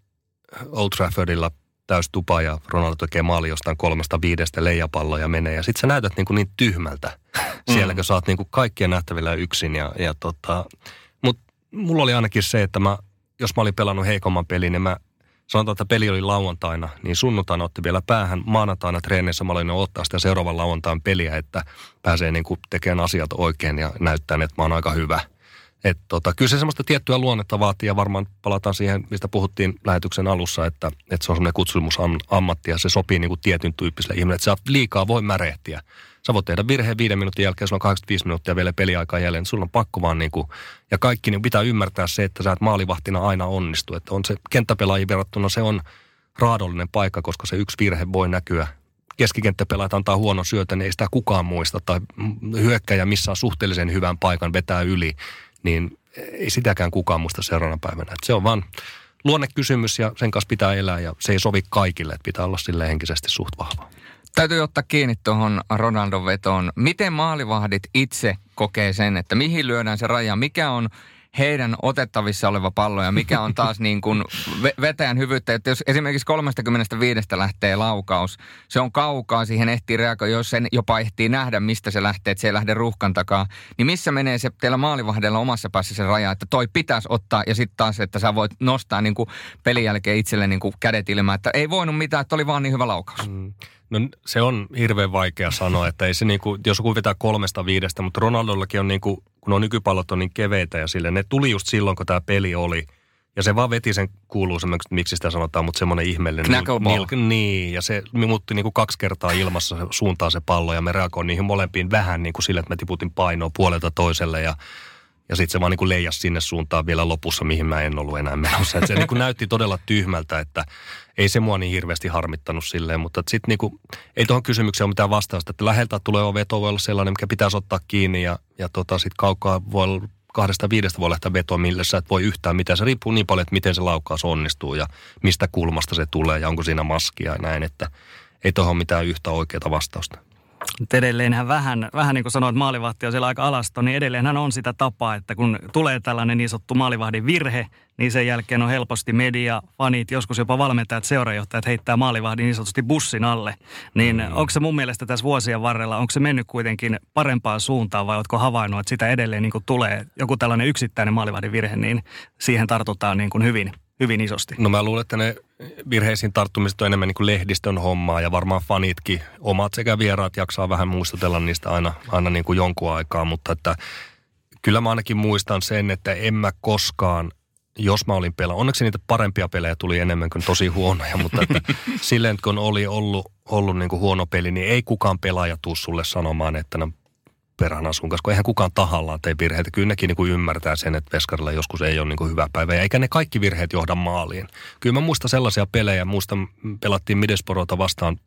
Old Traffordilla täys tupa ja Ronaldo tekee maali jostain kolmesta viidestä leijapalloa ja menee. Ja sit sä näytät niinku niin tyhmältä siellä, mm. kun sä oot niinku kaikkien nähtävillä yksin. Ja, ja tota, Mutta mulla oli ainakin se, että mä, jos mä olin pelannut heikomman pelin, niin mä sanotaan, että peli oli lauantaina, niin sunnuntaina otti vielä päähän. Maanantaina treenissä mä olin ottaa sitä seuraavan lauantain peliä, että pääsee niin kuin tekemään asiat oikein ja näyttää, että mä oon aika hyvä. Et tota, kyllä se semmoista tiettyä luonnetta vaatii ja varmaan palataan siihen, mistä puhuttiin lähetyksen alussa, että, että se on semmoinen kutsumusammatti ja se sopii niin kuin tietyn tyyppiselle ihmiselle, että sä liikaa voi märehtiä. Sä voit tehdä virheen viiden minuutin jälkeen, sulla on 85 minuuttia vielä peliaikaa jäljellä, niin sulla on pakko vaan niin kuin, ja kaikki niin pitää ymmärtää se, että sä et maalivahtina aina onnistu. Että on se kenttäpelaajien verrattuna se on raadollinen paikka, koska se yksi virhe voi näkyä keskikenttäpelaajat antaa huono syötä, niin ei sitä kukaan muista. Tai hyökkäjä missä suhteellisen hyvän paikan vetää yli, niin ei sitäkään kukaan muista seuraavana päivänä. Et se on vaan luonnekysymys ja sen kanssa pitää elää ja se ei sovi kaikille, että pitää olla sille henkisesti suht vahva. Täytyy ottaa kiinni tuohon Ronaldon vetoon. Miten maalivahdit itse kokee sen, että mihin lyödään se raja? Mikä on heidän otettavissa oleva pallo ja mikä on taas niin kuin vetäjän hyvyyttä. Että jos esimerkiksi 35 lähtee laukaus, se on kaukaa, siihen ehtii reagoida, jos sen jopa ehtii nähdä, mistä se lähtee, että se ei lähde ruuhkan takaa. Niin missä menee se teillä maalivahdella omassa päässä se raja, että toi pitäisi ottaa ja sitten taas, että sä voit nostaa niin kuin pelin jälkeen itselle niin kuin kädet ilmään, että ei voinut mitään, että oli vaan niin hyvä laukaus. Mm. No se on hirveän vaikea sanoa, että ei se niinku, jos joku vetää kolmesta viidestä, mutta Ronaldollakin on niinku, kun on nykypallot on niin keveitä ja sille, ne tuli just silloin, kun tämä peli oli. Ja se vaan veti sen kuuluu semmoinen, miksi sitä sanotaan, mutta semmoinen ihmeellinen. Knuckleball. Nil, niin, ja se muutti niinku kaksi kertaa ilmassa suuntaan se pallo ja me reagoin niihin molempiin vähän niin kuin sille, että me tiputin painoa puolelta toiselle ja Ja sitten se vaan niin leijasi sinne suuntaan vielä lopussa, mihin mä en ollut enää menossa. Et se niin näytti todella tyhmältä, että ei se mua niin hirveästi harmittanut silleen. Mutta sitten niin ei tuohon kysymykseen ole mitään vastausta. Että läheltä tulee veto voi olla sellainen, mikä pitäisi ottaa kiinni. Ja, ja tota, sitten kaukaa voi olla kahdesta viidestä voi lähteä vetoa, millä sä et voi yhtään mitään. Se riippuu niin paljon, että miten se laukaus onnistuu ja mistä kulmasta se tulee ja onko siinä maskia ja näin. Että ei tuohon mitään yhtä oikeaa vastausta. Mutta edelleenhän vähän, vähän niin kuin sanoit, maalivahti on siellä aika alasto, niin edelleenhän on sitä tapaa, että kun tulee tällainen niin sanottu maalivahdin virhe, niin sen jälkeen on helposti media, fanit, joskus jopa valmentajat, seurajohtajat heittää maalivahdin niin sanotusti bussin alle. Niin mm. onko se mun mielestä tässä vuosien varrella, onko se mennyt kuitenkin parempaan suuntaan vai oletko havainnut, että sitä edelleen niin kuin tulee joku tällainen yksittäinen maalivahdin virhe, niin siihen tartutaan niin kuin hyvin, hyvin isosti? No mä luulen, että ne virheisiin tarttumiset on enemmän niin kuin lehdistön hommaa ja varmaan fanitkin, omat sekä vieraat jaksaa vähän muistutella niistä aina, aina niin kuin jonkun aikaa, mutta että kyllä mä ainakin muistan sen, että en mä koskaan jos mä olin pelaa. Onneksi niitä parempia pelejä tuli enemmän kuin tosi huonoja, mutta että silleen kun oli ollut, ollut niin kuin huono peli, niin ei kukaan pelaaja tuu sulle sanomaan, että no perhana sun kanssa, kun eihän kukaan tahallaan tee virheitä. Kyllä nekin niin kuin ymmärtää sen, että Veskarilla joskus ei ole niin kuin hyvä päivä, eikä ne kaikki virheet johda maaliin. Kyllä mä muistan sellaisia pelejä, muistan pelattiin Midesporota vastaan,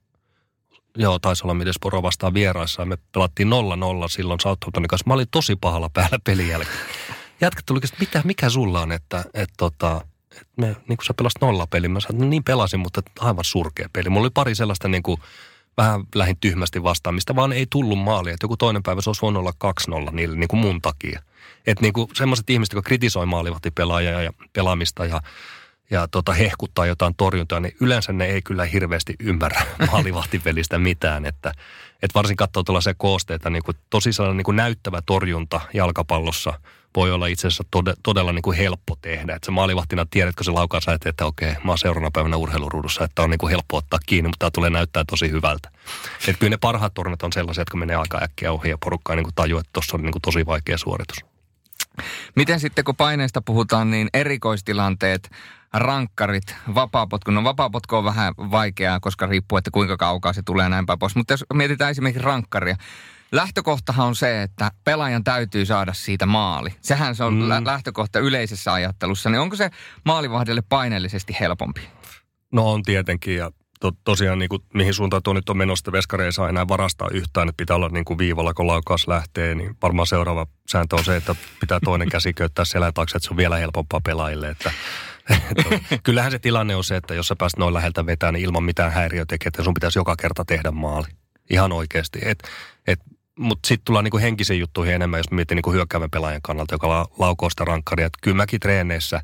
joo taisi olla Midesporo vastaan vieraissa, me pelattiin 0-0 silloin Southamptonin kanssa. Mä olin tosi pahalla päällä pelin jälkeen. Jätkät tuli, että mitä, mikä sulla on, että, että, tota, että me, niin kuin sä pelasit nolla peli. Mä sanoin, no niin pelasin, mutta aivan surkea peli. Mulla oli pari sellaista niin kuin, vähän lähin tyhmästi vastaan, mistä vaan ei tullut maalia. Että joku toinen päivä se olisi voinut olla 2-0 niille niin kuin mun takia. Että niin semmoiset ihmiset, jotka kritisoi maalivahtipelaajia ja pelaamista ja, ja tota, hehkuttaa jotain torjuntaa, niin yleensä ne ei kyllä hirveästi ymmärrä maalivahtipelistä mitään. Että, että varsin katsoo tuollaisia koosteita, niin kuin tosi sellainen niin kuin näyttävä torjunta jalkapallossa – voi olla itse asiassa tode, todella niin kuin helppo tehdä. Että se maalivahtina tiedätkö se laukaa sä että okei, mä oon seuraavana päivänä urheiluruudussa, että on niin kuin helppo ottaa kiinni, mutta tämä tulee näyttää tosi hyvältä. Että kyllä ne parhaat tornat on sellaisia, jotka menee aika äkkiä ohi ja porukka niin kuin että tuossa on niin kuin tosi vaikea suoritus. Miten sitten kun paineesta puhutaan, niin erikoistilanteet, rankkarit, vapaapotku. No vapaapotku on vähän vaikeaa, koska riippuu, että kuinka kaukaa se tulee näin päin pois. Mutta jos mietitään esimerkiksi rankkaria, lähtökohtahan on se, että pelaajan täytyy saada siitä maali. Sehän se on mm. lähtökohta yleisessä ajattelussa. Niin onko se maalivahdelle paineellisesti helpompi? No on tietenkin ja to, tosiaan niin kuin, mihin suuntaan tuo nyt on menossa, Veskari ei saa enää varastaa yhtään, että pitää olla niin kuin viivalla, kun laukaus lähtee, niin varmaan seuraava sääntö on se, että pitää toinen käsi köyttää selän taakse, että se on vielä helpompaa pelaajille, että Kyllähän se tilanne on se, että jos sä pääst noin läheltä vetää, niin ilman mitään häiriötekijää, sun pitäisi joka kerta tehdä maali. Ihan oikeasti. Et mutta sitten tullaan niinku henkisiin juttuihin enemmän, jos mietin niinku hyökkäävän pelaajan kannalta, joka la, laukoo sitä rankkaria. Kyllä mäkin treeneissä,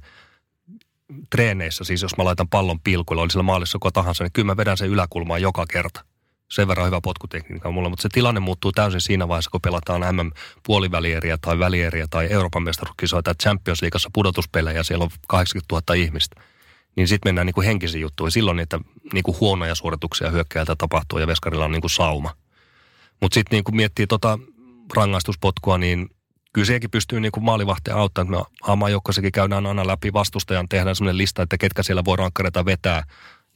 treeneissä, siis jos mä laitan pallon pilkuille, oli sillä maalissa koko tahansa, niin kyllä mä vedän sen yläkulmaan joka kerta. Sen verran hyvä potkutekniikka mulla, mutta se tilanne muuttuu täysin siinä vaiheessa, kun pelataan MM-puolivälieriä tai välieriä tai Euroopan mestaruuskisoja tai Champions Leagueassa pudotuspelejä, siellä on 80 000 ihmistä. Niin sitten mennään niin kuin henkisiin juttuihin. Silloin niitä niin kuin huonoja suorituksia hyökkäjältä tapahtuu ja Veskarilla on niin kuin sauma. Mutta sitten niin kun miettii tota rangaistuspotkua, niin kyllä sekin pystyy niin kuin maalivahteen auttamaan. Me Hamajoukkoissakin käydään aina läpi vastustajan, tehdään sellainen lista, että ketkä siellä voi rankkareita vetää.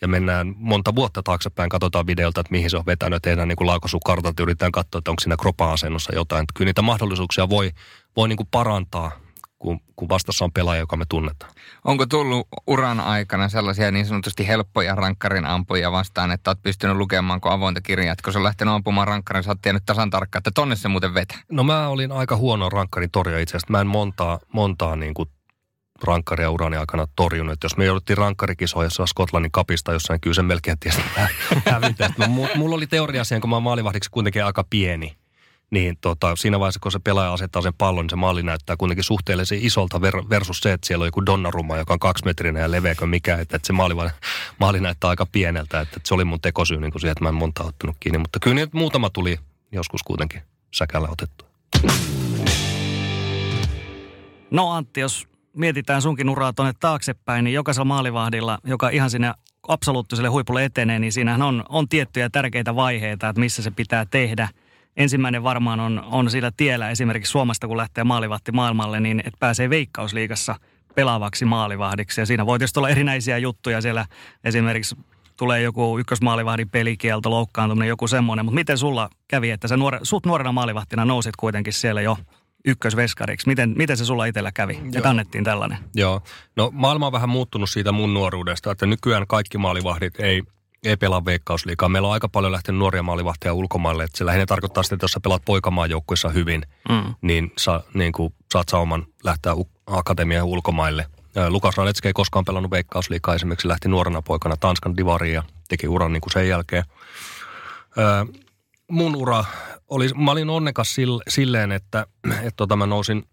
Ja mennään monta vuotta taaksepäin, katsotaan videolta, että mihin se on vetänyt, tehdään niin kuin laukaisukartat yritetään katsoa, että onko siinä kropa-asennossa jotain. Että kyllä niitä mahdollisuuksia voi, voi niin kuin parantaa kun, kun vastassa on pelaaja, joka me tunnetaan. Onko tullut uran aikana sellaisia niin sanotusti helppoja rankkarin ampuja vastaan, että olet pystynyt lukemaan kuin avointa kirjaa, että kun sä lähtenyt ampumaan rankkarin, sä oot tiennyt tasan tarkkaan, että tonne se muuten vetää? No mä olin aika huono rankkarin torja itse asiassa. Mä en montaa, montaa niin kuin rankkaria urani aikana torjunut. Että jos me jouduttiin rankkarikisoissa Skotlannin kapista jossain, kyllä sen melkein tiesi hävitä. Mulla oli teoria siihen, kun mä maalivahdiksi kuitenkin aika pieni niin tota, siinä vaiheessa, kun se pelaaja asettaa sen pallon, niin se maali näyttää kuitenkin suhteellisen isolta versus se, että siellä on joku Donnarumma, joka on kaksimetrinen ja leveä kuin mikä, että, että se maali, maali näyttää aika pieneltä, että, että se oli mun tekosyy niin kuin siihen, että mä en monta ottanut kiinni, mutta kyllä nyt muutama tuli joskus kuitenkin säkällä otettu. No Antti, jos mietitään sunkin uraa tuonne taaksepäin, niin jokaisella maalivahdilla, joka ihan sinne absoluuttiselle huipulle etenee, niin siinähän on, on tiettyjä tärkeitä vaiheita, että missä se pitää tehdä – ensimmäinen varmaan on, on sillä tiellä esimerkiksi Suomesta, kun lähtee maalivahti maailmalle, niin että pääsee veikkausliigassa pelaavaksi maalivahdiksi. Ja siinä voi tietysti olla erinäisiä juttuja siellä esimerkiksi tulee joku ykkösmaalivahdin pelikielto, loukkaantuminen, joku semmoinen. Mutta miten sulla kävi, että sä nuore, sut nuorena maalivahtina nousit kuitenkin siellä jo ykkösveskariksi. Miten, miten se sulla itsellä kävi, Joo. että annettiin tällainen? Joo, no maailma on vähän muuttunut siitä mun nuoruudesta, että nykyään kaikki maalivahdit ei, ei pelaa veikkausliikaa. Meillä on aika paljon lähtenyt nuoria maalivahtia ulkomaille, että se lähinnä tarkoittaa sitä, että jos sä pelaat poikamaajoukkuissa hyvin, mm. niin, sä, niin kuin, saat sauman lähteä akatemiaan ulkomaille. Lukas Radetski ei koskaan pelannut veikkausliikaa, esimerkiksi lähti nuorena poikana Tanskan divariin ja teki uran niin kuin sen jälkeen. Öö, mun ura oli, mä olin onnekas silleen, että, että tota, mä nousin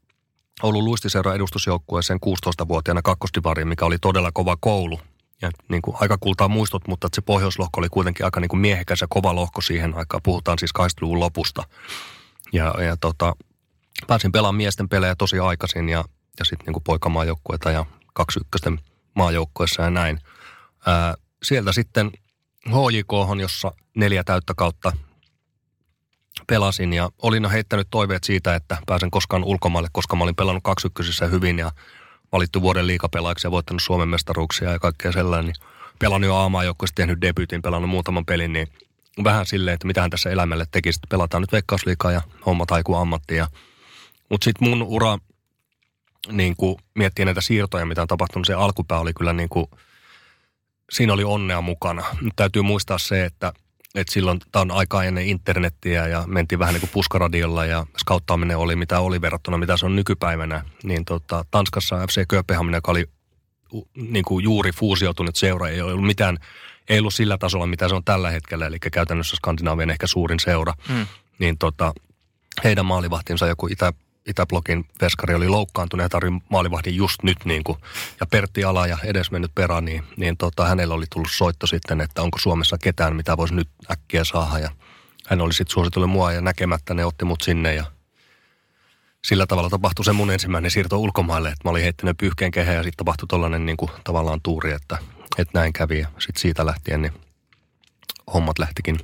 Oulun luistiseuran edustusjoukkueeseen 16-vuotiaana kakkosdivariin, mikä oli todella kova koulu. Ja niin kuin aika kultaa muistot, mutta se pohjoislohko oli kuitenkin aika niin kuin miehekäs ja kova lohko siihen aikaan. Puhutaan siis 80-luvun lopusta. Ja, ja tota, pääsin pelaamaan miesten pelejä tosi aikaisin ja, ja sitten niin poikamaajoukkueita ja kaksi ykkösten maajoukkueessa ja näin. Ää, sieltä sitten HJK, jossa neljä täyttä kautta pelasin ja olin heittänyt toiveet siitä, että pääsen koskaan ulkomaille, koska mä olin pelannut kaksykkösissä hyvin ja valittu vuoden liikapelaajaksi ja voittanut Suomen mestaruuksia ja kaikkea sellainen. Niin pelannut jo aamaa joukkueessa, tehnyt debyytin, pelannut muutaman pelin, niin vähän silleen, että mitähän tässä elämälle tekisi. Pelataan nyt veikkausliikaa ja homma tai kuin ammatti. Mutta sitten mun ura, niin kuin miettii näitä siirtoja, mitä on tapahtunut, se alkupää oli kyllä niin kuin, siinä oli onnea mukana. Nyt täytyy muistaa se, että – että silloin, tämä on aikaa ennen internettiä ja mentiin vähän niin kuin puskaradiolla ja skauttaaminen oli mitä oli verrattuna mitä se on nykypäivänä. Niin tota, Tanskassa FC Kööpenhamina, joka oli niin kuin juuri fuusioitunut seura, ei ollut mitään, ei ollut sillä tasolla mitä se on tällä hetkellä, eli käytännössä Skandinaavian ehkä suurin seura. Hmm. Niin tota, heidän maalivahtinsa joku Itä, Itäblogin veskari oli loukkaantunut ja tarvitsi maalivahdin just nyt niin kuin, ja Pertti Ala ja edesmennyt perä, niin, niin tota, hänellä oli tullut soitto sitten, että onko Suomessa ketään, mitä voisi nyt äkkiä saada. Ja hän oli sitten suositellut mua ja näkemättä ne otti mut sinne ja sillä tavalla tapahtui se mun ensimmäinen siirto ulkomaille, että mä olin heittänyt pyyhkeen kehä ja sitten tapahtui tollainen niin kuin, tavallaan tuuri, että, että näin kävi ja sitten siitä lähtien niin hommat lähtikin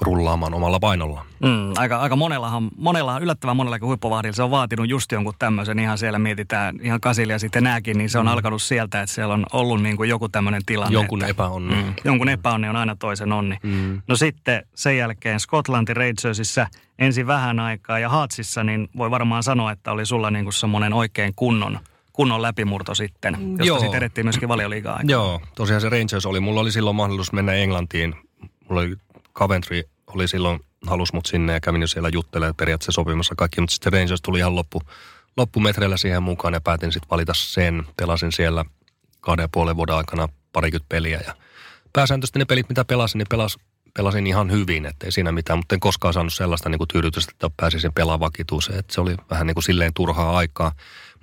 rullaamaan omalla painolla. Mm, aika, aika monellahan, monellahan, yllättävän monellakin huippuvahdilla se on vaatinut just jonkun tämmöisen, ihan siellä mietitään ihan Kasilia sitten nääkin, niin se on mm. alkanut sieltä, että siellä on ollut niin kuin joku tämmöinen tilanne. Jonkun että, epäonni. Mm, jonkun epäonni on aina toisen onni. Mm. No sitten sen jälkeen Skotlanti Rangersissa ensin vähän aikaa ja Haatsissa, niin voi varmaan sanoa, että oli sulla niin kuin semmoinen oikein kunnon kunnon läpimurto sitten, josta Joo. sitten edettiin myöskin valioliigaa. Joo, tosiaan se Rangers oli. Mulla oli silloin mahdollisuus mennä Englantiin. Mulla oli Coventry oli silloin, halus mut sinne ja kävin jo siellä juttelemaan periaatteessa sopimassa kaikki, mutta sitten Rangers tuli ihan loppu, loppumetreillä siihen mukaan ja päätin sitten valita sen. Pelasin siellä kahden ja puolen vuoden aikana parikymmentä peliä ja pääsääntöisesti ne pelit, mitä pelasin, niin pelas, pelasin ihan hyvin, ettei siinä mitään, mutta en koskaan saanut sellaista niin kuin tyydytystä, että pääsisin pelaamaan vakituuseen. Että se oli vähän niin kuin silleen turhaa aikaa.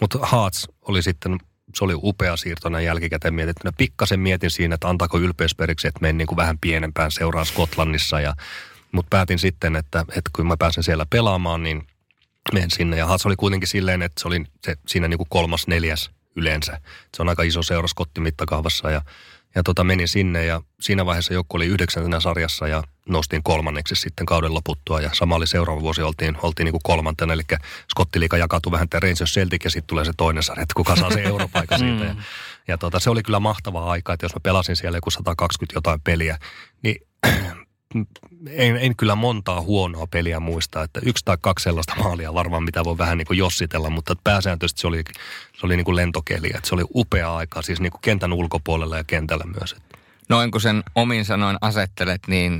Mutta Hearts oli sitten se oli upea siirto näin jälkikäteen mietittynä. Pikkasen mietin siinä, että antaako ylpeysperiksi, että menen niin kuin vähän pienempään seuraan Skotlannissa. Ja, mutta päätin sitten, että, että kun mä pääsen siellä pelaamaan, niin menen sinne. Ja Haas oli kuitenkin silleen, että se oli se, siinä niin kuin kolmas, neljäs yleensä. Se on aika iso seura Skottimittakaavassa ja ja tota, menin sinne ja siinä vaiheessa joku oli yhdeksäntenä sarjassa ja noustiin kolmanneksi sitten kauden loputtua. Ja sama oli seuraava vuosi, oltiin, oltiin niin kuin kolmantena. Eli Skottiliika jakautui vähän tämän Rangers Celtic ja sitten tulee se toinen sarja, että kuka saa se europaikan siitä. Ja, ja tota, se oli kyllä mahtavaa aikaa, että jos mä pelasin siellä joku 120 jotain peliä, niin en, en kyllä montaa huonoa peliä muista, että yksi tai kaksi sellaista maalia varmaan, mitä voi vähän niin kuin jossitella, mutta pääsääntöisesti se oli, se oli niin kuin lentokeli, että se oli upea aika, siis niin kuin kentän ulkopuolella ja kentällä myös. Noin kun sen omin sanoin asettelet, niin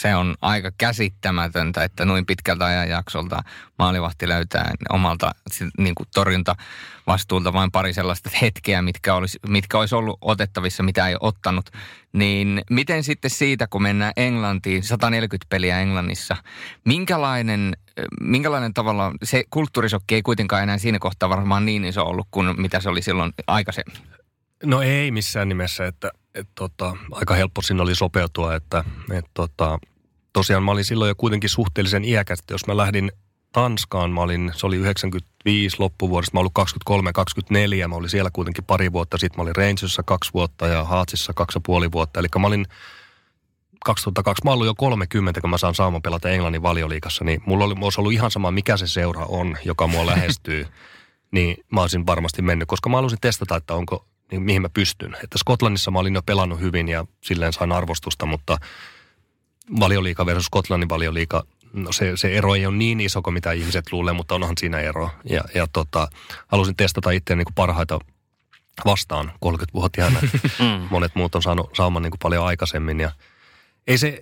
se on aika käsittämätöntä, että noin pitkältä ajanjaksolta maalivahti löytää omalta niin kuin torjuntavastuulta vain pari sellaista hetkeä, mitkä olisi, mitkä olisi ollut otettavissa, mitä ei ottanut. Niin miten sitten siitä, kun mennään Englantiin, 140 peliä Englannissa, minkälainen, minkälainen tavalla, se kulttuurisokki ei kuitenkaan enää siinä kohtaa varmaan niin iso ollut kuin mitä se oli silloin aikaisemmin. No ei missään nimessä, että et tota, aika helppo siinä oli sopeutua, että et tota, tosiaan mä olin silloin jo kuitenkin suhteellisen iäkäs, jos mä lähdin Tanskaan, mä olin, se oli 95 loppuvuodesta, mä olin 23-24, mä olin siellä kuitenkin pari vuotta, sitten mä olin Rangersissa kaksi vuotta ja Haatsissa kaksi ja puoli vuotta, eli mä olin 2002, mä olin jo 30, kun mä saan saamaan pelata Englannin valioliikassa, niin mulla oli, olisi ollut ihan sama, mikä se seura on, joka mua lähestyy, niin mä olisin varmasti mennyt, koska mä halusin testata, että onko, niin mihin mä pystyn. Että Skotlannissa mä olin jo pelannut hyvin ja silleen sain arvostusta, mutta valioliika versus Skotlannin valioliika, no se, se ero ei ole niin iso kuin mitä ihmiset luulee, mutta onhan siinä ero. Ja, ja tota, halusin testata itseäni niin parhaita vastaan 30-vuotiaana. Mm. Monet muut on saanut sauman niin kuin paljon aikaisemmin ja ei se,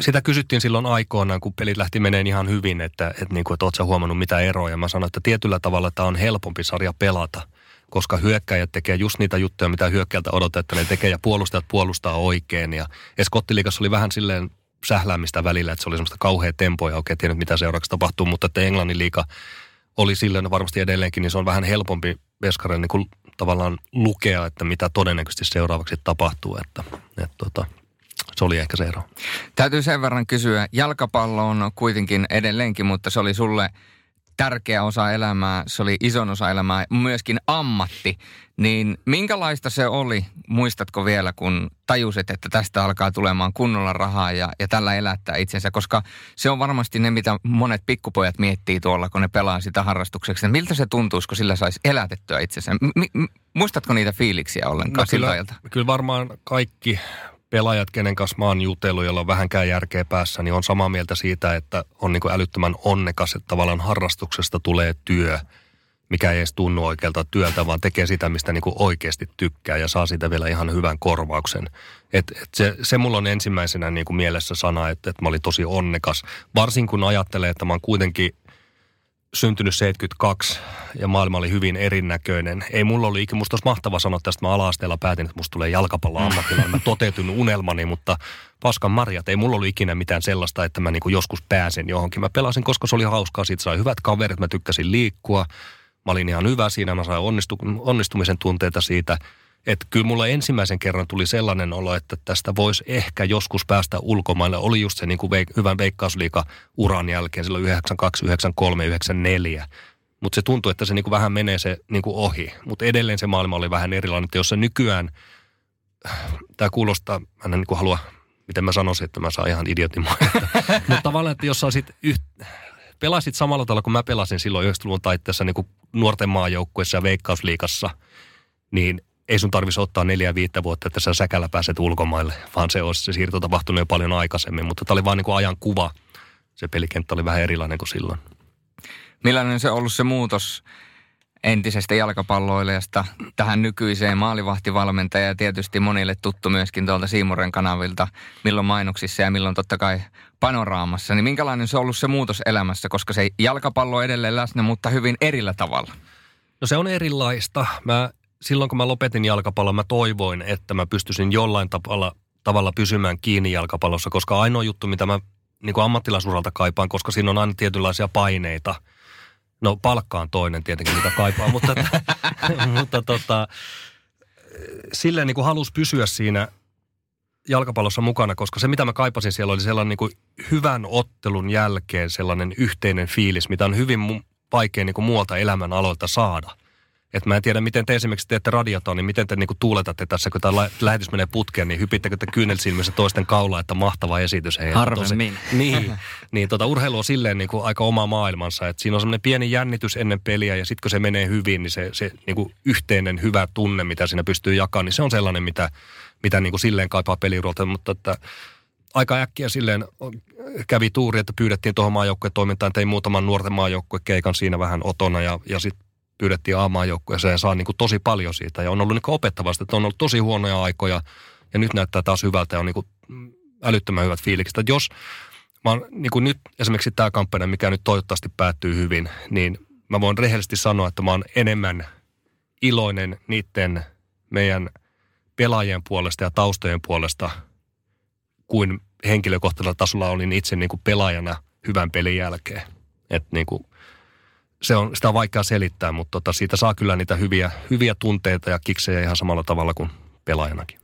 sitä kysyttiin silloin aikoinaan, kun pelit lähti meneen ihan hyvin, että, että, niin kuin, että ootko huomannut mitä eroja. Mä sanoin, että tietyllä tavalla tämä on helpompi sarja pelata, koska hyökkäjät tekee just niitä juttuja, mitä hyökkäältä odotetaan, ne tekee ja puolustajat puolustaa oikein. Ja Skottiliikassa oli vähän silleen sähläämistä välillä, että se oli semmoista kauhea tempoa ja oikein tiennyt, mitä seuraavaksi tapahtuu, mutta että Englannin liika oli silloin varmasti edelleenkin, niin se on vähän helpompi Veskarin niin tavallaan lukea, että mitä todennäköisesti seuraavaksi tapahtuu, että, että tota, se oli ehkä se ero. Täytyy sen verran kysyä, jalkapallo on kuitenkin edelleenkin, mutta se oli sulle – tärkeä osa elämää, se oli ison osa elämää, myöskin ammatti. Niin minkälaista se oli, muistatko vielä, kun tajusit, että tästä alkaa tulemaan kunnolla rahaa ja, ja tällä elättää itsensä? Koska se on varmasti ne, mitä monet pikkupojat miettii tuolla, kun ne pelaa sitä harrastukseksi. Miltä se tuntuisi, kun sillä saisi elätettyä itsensä? M- m- muistatko niitä fiiliksiä ollenkaan no, siltä ajalta? Kyllä varmaan kaikki pelaajat, kenen kanssa mä oon jutellut, jolla on vähänkään järkeä päässä, niin on samaa mieltä siitä, että on niin älyttömän onnekas, että tavallaan harrastuksesta tulee työ, mikä ei edes tunnu oikealta työltä, vaan tekee sitä, mistä niin oikeasti tykkää ja saa siitä vielä ihan hyvän korvauksen. Et, et se, se mulla on ensimmäisenä niin mielessä sana, että, että mä olin tosi onnekas. Varsin kun ajattelee, että mä oon kuitenkin syntynyt 72 ja maailma oli hyvin erinäköinen. Ei mulla ollut ikinä, musta olisi mahtava sanoa tästä, mä ala-asteella päätin, että musta tulee jalkapallo ammattilainen. Mä toteutin unelmani, mutta paskan marjat, ei mulla ollut ikinä mitään sellaista, että mä niinku joskus pääsen johonkin. Mä pelasin, koska se oli hauskaa, siitä sai hyvät kaverit, mä tykkäsin liikkua. Mä olin ihan hyvä siinä, mä sain onnistu, onnistumisen tunteita siitä – että kyllä mulla ensimmäisen kerran tuli sellainen olo, että tästä voisi ehkä joskus päästä ulkomaille. Oli just se niin kuin veik- hyvän veikkausliika uran jälkeen silloin 92, 93, 94. Mutta se tuntuu, että se niin kuin vähän menee se niin kuin ohi. Mutta edelleen se maailma oli vähän erilainen. Että jos se nykyään, tämä kuulostaa, mä en niin kuin halua, miten mä sanoisin, että mä saan ihan idiotin Mutta tavallaan, että jos saisit yht, pelasit samalla tavalla kuin mä pelasin silloin 90-luvun taitteessa niin kuin nuorten maajoukkuessa ja veikkausliikassa, niin ei sun tarvitsisi ottaa neljä viittä vuotta, että sä säkällä pääset ulkomaille, vaan se olisi se siirto tapahtunut jo paljon aikaisemmin. Mutta tämä oli vain niin ajan kuva. Se pelikenttä oli vähän erilainen kuin silloin. Millainen se on ollut se muutos entisestä jalkapalloilijasta tähän nykyiseen maalivahtivalmentajaan ja tietysti monille tuttu myöskin tuolta Siimoren kanavilta, milloin mainoksissa ja milloin totta kai panoraamassa. Niin minkälainen se on ollut se muutos elämässä, koska se jalkapallo on edelleen läsnä, mutta hyvin erillä tavalla? No se on erilaista. Mä silloin kun mä lopetin jalkapallon, mä toivoin, että mä pystyisin jollain tavalla, tavalla pysymään kiinni jalkapallossa, koska ainoa juttu, mitä mä niin kuin ammattilaisuralta kaipaan, koska siinä on aina tietynlaisia paineita. No palkka on toinen tietenkin, mitä kaipaa, mutta, mutta tota, silleen niin kuin halusi pysyä siinä jalkapallossa mukana, koska se mitä mä kaipasin siellä oli sellainen niin kuin hyvän ottelun jälkeen sellainen yhteinen fiilis, mitä on hyvin vaikea niin kuin muualta elämän aloilta saada – että mä en tiedä, miten te esimerkiksi teette radiota, niin miten te niinku tuuletatte tässä, kun tämä lähetys menee putkeen, niin hypittekö te kyynelsilmissä toisten kaulaa, että mahtava esitys. Hei, Harvemmin. Tosi, niin, niin tota, urheilu on silleen niinku aika oma maailmansa, että siinä on semmoinen pieni jännitys ennen peliä ja sitten kun se menee hyvin, niin se, se niinku yhteinen hyvä tunne, mitä siinä pystyy jakamaan, niin se on sellainen, mitä, mitä niinku silleen kaipaa peliurolta, mutta että aika äkkiä silleen kävi tuuri, että pyydettiin tuohon maajoukkueen toimintaan, tein muutaman nuorten keikan siinä vähän otona ja, ja sitten pyydettiin A-maajoukkueeseen saa niin kuin tosi paljon siitä. Ja on ollut niin opettavasti, että on ollut tosi huonoja aikoja ja nyt näyttää taas hyvältä ja on niin kuin älyttömän hyvät fiilikset. Että jos mä oon, niin kuin nyt esimerkiksi tämä kampanja, mikä nyt toivottavasti päättyy hyvin, niin mä voin rehellisesti sanoa, että mä oon enemmän iloinen niiden meidän pelaajien puolesta ja taustojen puolesta kuin henkilökohtaisella tasolla olin itse niin kuin pelaajana hyvän pelin jälkeen. Että niin kuin se on, sitä on vaikea selittää, mutta tota, siitä saa kyllä niitä hyviä, hyviä tunteita ja kiksejä ihan samalla tavalla kuin pelaajanakin.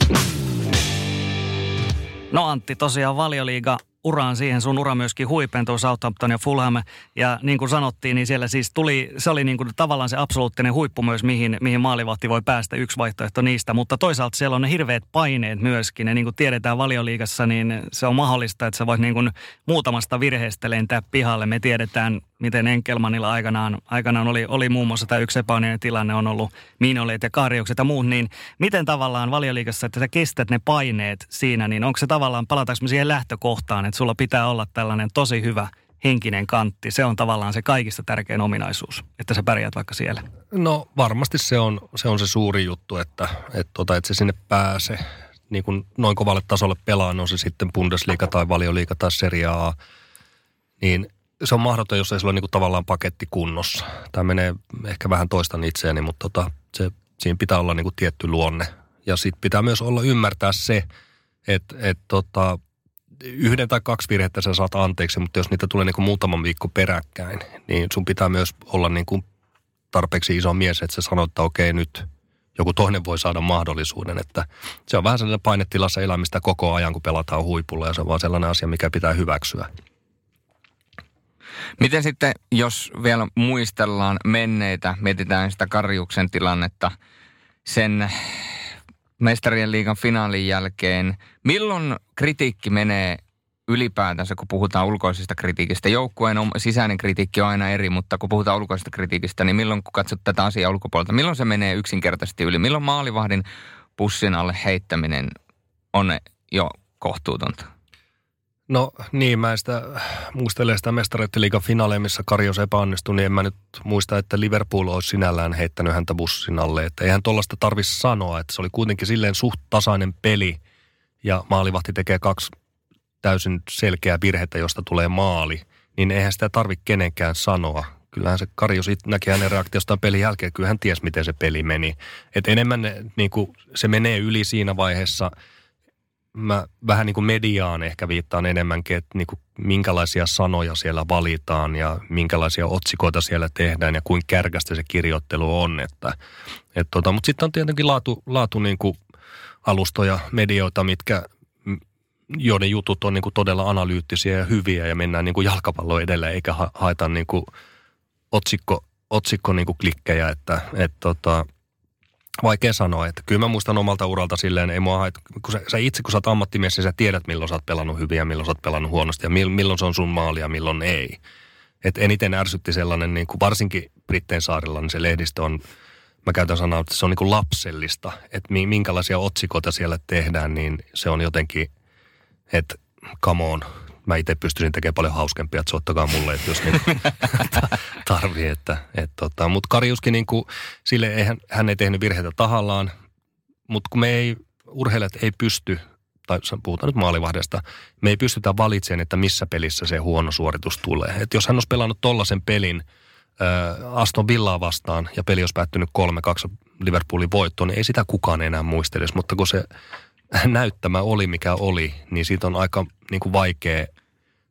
No Antti, tosiaan valioliiga uraan siihen. Sun ura myöskin huipentui Southampton ja Fulham. Ja niin kuin sanottiin, niin siellä siis tuli, se oli niin kuin tavallaan se absoluuttinen huippu myös, mihin, mihin maalivahti voi päästä, yksi vaihtoehto niistä. Mutta toisaalta siellä on ne hirveät paineet myöskin. Ja niin kuin tiedetään valioliigassa, niin se on mahdollista, että sä voit niin kuin muutamasta virheestä lentää pihalle. Me tiedetään miten Enkelmanilla aikanaan, aikanaan oli, oli muun muassa tämä yksi epäonninen tilanne on ollut miinoleet ja kaariukset ja muut, niin miten tavallaan valioliikassa, että sä kestät ne paineet siinä, niin onko se tavallaan, palataanko siihen lähtökohtaan, että sulla pitää olla tällainen tosi hyvä henkinen kantti. Se on tavallaan se kaikista tärkein ominaisuus, että sä pärjäät vaikka siellä. No varmasti se on se, on se suuri juttu, että, että, tota, että se sinne pääsee niin kuin noin kovalle tasolle pelaa, on se sitten Bundesliga tai valioliiga tai Serie A, niin se on mahdoton, jos ei sulla ole niin kuin tavallaan paketti kunnossa. Tämä menee ehkä vähän toistan itseäni, mutta tota, se, siinä pitää olla niin kuin tietty luonne. Ja sitten pitää myös olla ymmärtää se, että, että tota, yhden tai kaksi virhettä sä saat anteeksi, mutta jos niitä tulee niin kuin muutaman viikko peräkkäin, niin sun pitää myös olla niin kuin tarpeeksi iso mies, että sä sanot, että okei nyt joku toinen voi saada mahdollisuuden. Että se on vähän sellainen painetilassa elämistä koko ajan, kun pelataan huipulla ja se on vaan sellainen asia, mikä pitää hyväksyä. Miten sitten, jos vielä muistellaan menneitä, mietitään sitä Karjuksen tilannetta, sen mestarien liigan finaalin jälkeen, milloin kritiikki menee ylipäätänsä, kun puhutaan ulkoisesta kritiikistä. Joukkueen sisäinen kritiikki on aina eri, mutta kun puhutaan ulkoisesta kritiikistä, niin milloin kun katsot tätä asiaa ulkopuolelta, milloin se menee yksinkertaisesti yli? Milloin maalivahdin pussin alle heittäminen on jo kohtuutonta? No niin, mä sitä muistelen sitä mestareiden liigan finaaleja, missä Karjos epäonnistui, niin en mä nyt muista, että Liverpool olisi sinällään heittänyt häntä bussin alle. Että eihän tuollaista tarvitsisi sanoa, että se oli kuitenkin silleen suht tasainen peli ja maalivahti tekee kaksi täysin selkeää virhettä, josta tulee maali, niin eihän sitä tarvitse kenenkään sanoa. Kyllähän se Karjos näki hänen reaktiostaan pelin jälkeen, kyllä hän ties, miten se peli meni. Et enemmän niin kuin, se menee yli siinä vaiheessa – mä vähän niin kuin mediaan ehkä viittaan enemmänkin, että niin kuin minkälaisia sanoja siellä valitaan ja minkälaisia otsikoita siellä tehdään ja kuinka kärkästä se kirjoittelu on. Että, et tota, mutta sitten on tietenkin laatu, laatu niin kuin alustoja, medioita, mitkä, joiden jutut on niin kuin todella analyyttisiä ja hyviä ja mennään niin kuin jalkapallo edellä eikä ha- haeta niin kuin otsikko, otsikko niin kuin klikkejä, että et tota, vaikea sanoa, että kyllä mä muistan omalta uralta silleen, ei mua hait, kun sä, sä itse kun sä oot ammattimies, niin sä tiedät milloin sä oot pelannut hyvin ja milloin sä oot pelannut huonosti ja milloin se on sun maali ja milloin ei. Et eniten ärsytti sellainen, niin kuin varsinkin Britteen saarella, niin se lehdistö on, mä käytän sanaa, että se on niin kuin lapsellista, että minkälaisia otsikoita siellä tehdään, niin se on jotenkin, että come on, mä itse pystyisin tekemään paljon hauskempia, että soittakaa mulle, että jos niin tarvii. Että, et, tota. Mutta Karjuskin niin kuin, sille ei, hän, ei tehnyt virheitä tahallaan, mutta kun me ei, urheilijat ei pysty, tai puhutaan nyt maalivahdesta, me ei pystytä valitsemaan, että missä pelissä se huono suoritus tulee. Et jos hän olisi pelannut tollaisen pelin äh, Aston Villaa vastaan ja peli olisi päättynyt 3-2 Liverpoolin voittoon, niin ei sitä kukaan enää muistelisi, mutta kun se näyttämä oli mikä oli, niin siitä on aika niin kuin vaikea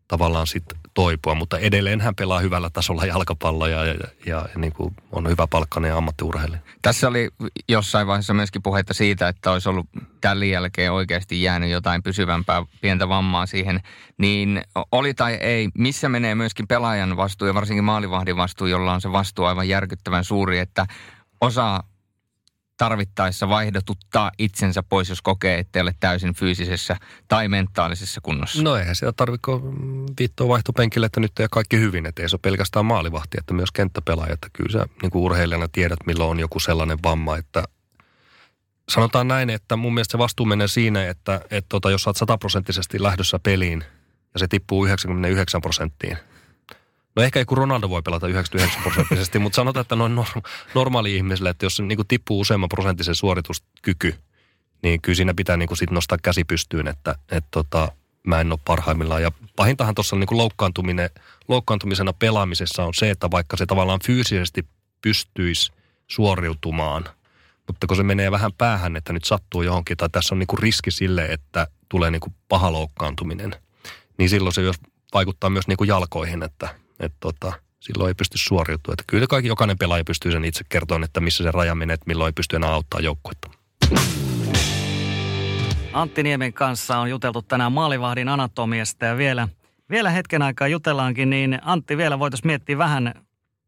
tavallaan sitten toipua, mutta edelleen hän pelaa hyvällä tasolla jalkapalloa ja, ja, ja, niin kuin on hyvä palkkainen ammattiurheilija. Tässä oli jossain vaiheessa myöskin puhetta siitä, että olisi ollut tällä jälkeen oikeasti jäänyt jotain pysyvämpää pientä vammaa siihen, niin oli tai ei, missä menee myöskin pelaajan vastuu ja varsinkin maalivahdin vastuu, jolla on se vastuu aivan järkyttävän suuri, että osa tarvittaessa vaihdotuttaa itsensä pois, jos kokee, että ei ole täysin fyysisessä tai mentaalisessa kunnossa? No eihän siellä tarvitse viittoa vaihtopenkille, että nyt ei kaikki hyvin, että ei se ole pelkästään maalivahti, että myös kenttäpelaaja, että kyllä sä niin kuin urheilijana tiedät, milloin on joku sellainen vamma, että sanotaan näin, että mun mielestä se vastuu menee siinä, että, että tota, jos sä oot sataprosenttisesti lähdössä peliin ja se tippuu 99 prosenttiin, No ehkä kun Ronaldo voi pelata 99 prosenttisesti, mutta sanotaan, että noin normaali ihmiselle, että jos niin tippuu useamman prosenttisen suorituskyky, niin kyllä siinä pitää niin sit nostaa käsi pystyyn, että, että tota, mä en ole parhaimmillaan. Ja pahintahan tuossa niin loukkaantuminen, loukkaantumisena pelaamisessa on se, että vaikka se tavallaan fyysisesti pystyisi suoriutumaan, mutta kun se menee vähän päähän, että nyt sattuu johonkin, tai tässä on niin kuin riski sille, että tulee niin kuin paha loukkaantuminen, niin silloin se vaikuttaa myös niin kuin jalkoihin, että että tota, silloin ei pysty suoriutumaan. Että kyllä kaikki, jokainen pelaaja pystyy sen itse kertomaan, että missä se raja menee, että milloin ei pysty enää auttaa joukkuetta. Antti Niemen kanssa on juteltu tänään maalivahdin anatomiasta ja vielä, vielä hetken aikaa jutellaankin, niin Antti vielä voitaisiin miettiä vähän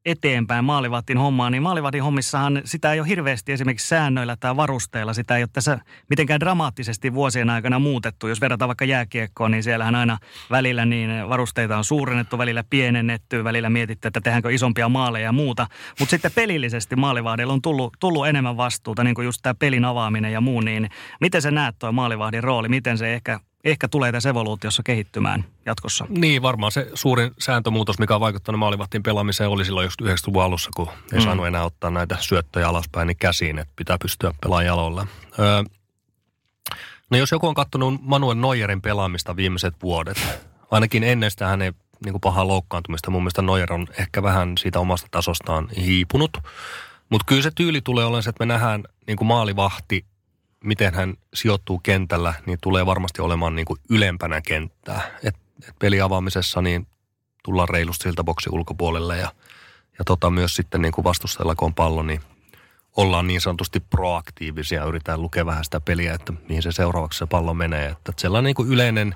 eteenpäin maalivahtin hommaa, niin maalivahtin hommissahan sitä ei ole hirveästi esimerkiksi säännöillä tai varusteilla. Sitä ei ole tässä mitenkään dramaattisesti vuosien aikana muutettu. Jos verrataan vaikka jääkiekkoon, niin siellähän aina välillä niin varusteita on suurennettu, välillä pienennetty, välillä mietitty, että tehdäänkö isompia maaleja ja muuta. Mutta sitten pelillisesti maalivahdilla on tullut, tullut enemmän vastuuta, niin kuin just tämä pelin avaaminen ja muu. Niin miten se näet tuo maalivahdin rooli? Miten se ehkä ehkä tulee tässä evoluutiossa kehittymään jatkossa. Niin, varmaan se suurin sääntömuutos, mikä on vaikuttanut maalivahtiin pelaamiseen, oli silloin just 90-luvun alussa, kun ei mm. saanut enää ottaa näitä syöttöjä alaspäin niin käsiin, että pitää pystyä pelaamaan jaloilla. Öö, no jos joku on katsonut Manuel Neuerin pelaamista viimeiset vuodet, ainakin ennen sitä hän ei niin kuin pahaa loukkaantumista. Mun mielestä Neuer on ehkä vähän siitä omasta tasostaan hiipunut. Mutta kyllä se tyyli tulee olemaan se, että me nähdään niin kuin maalivahti miten hän sijoittuu kentällä, niin tulee varmasti olemaan niin kuin ylempänä kenttää. Et, et peliavaamisessa niin tullaan reilusti siltä boksin ulkopuolelle ja, ja tota myös sitten niin kuin vastustajalla, kun on pallo, niin ollaan niin sanotusti proaktiivisia, yritetään lukea vähän sitä peliä, että mihin se seuraavaksi se pallo menee. Että sellainen niin kuin yleinen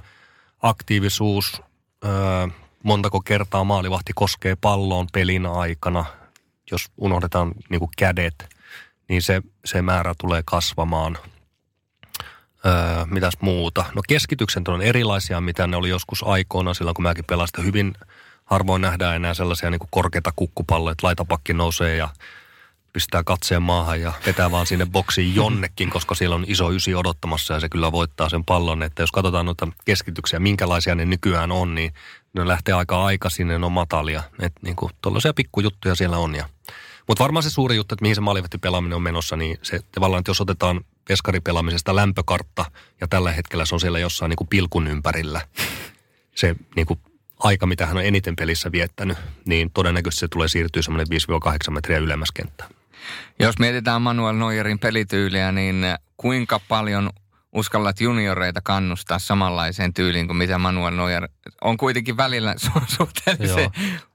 aktiivisuus, öö, montako kertaa maalivahti koskee palloon pelin aikana, jos unohdetaan niin kuin kädet, niin se, se määrä tulee kasvamaan – Öö, mitäs muuta? No keskitykset on erilaisia, mitä ne oli joskus aikoina silloin, kun mäkin pelasin hyvin. Harvoin nähdään enää sellaisia niin korkeita kukkupalloja, että laitapakki nousee ja pistää katseen maahan ja vetää vaan sinne boksiin jonnekin, koska siellä on iso ysi odottamassa ja se kyllä voittaa sen pallon. Että jos katsotaan noita keskityksiä, minkälaisia ne nykyään on, niin ne lähtee aika aikaisin, ne on matalia. Että niin kuin tuollaisia pikkujuttuja siellä on. Ja. Mutta varmaan se suuri juttu, että mihin se maalivahti pelaaminen on menossa, niin se tavallaan, että jos otetaan veskaripelaamisesta lämpökartta ja tällä hetkellä se on siellä jossain niin kuin pilkun ympärillä. Se niin kuin aika, mitä hän on eniten pelissä viettänyt, niin todennäköisesti se tulee siirtyä semmoinen 5-8 metriä ylemmäs kenttään. Jos mietitään Manuel Neuerin pelityyliä, niin kuinka paljon uskallat junioreita kannustaa samanlaiseen tyyliin kuin mitä Manuel Neuer on kuitenkin välillä su- suhteellisen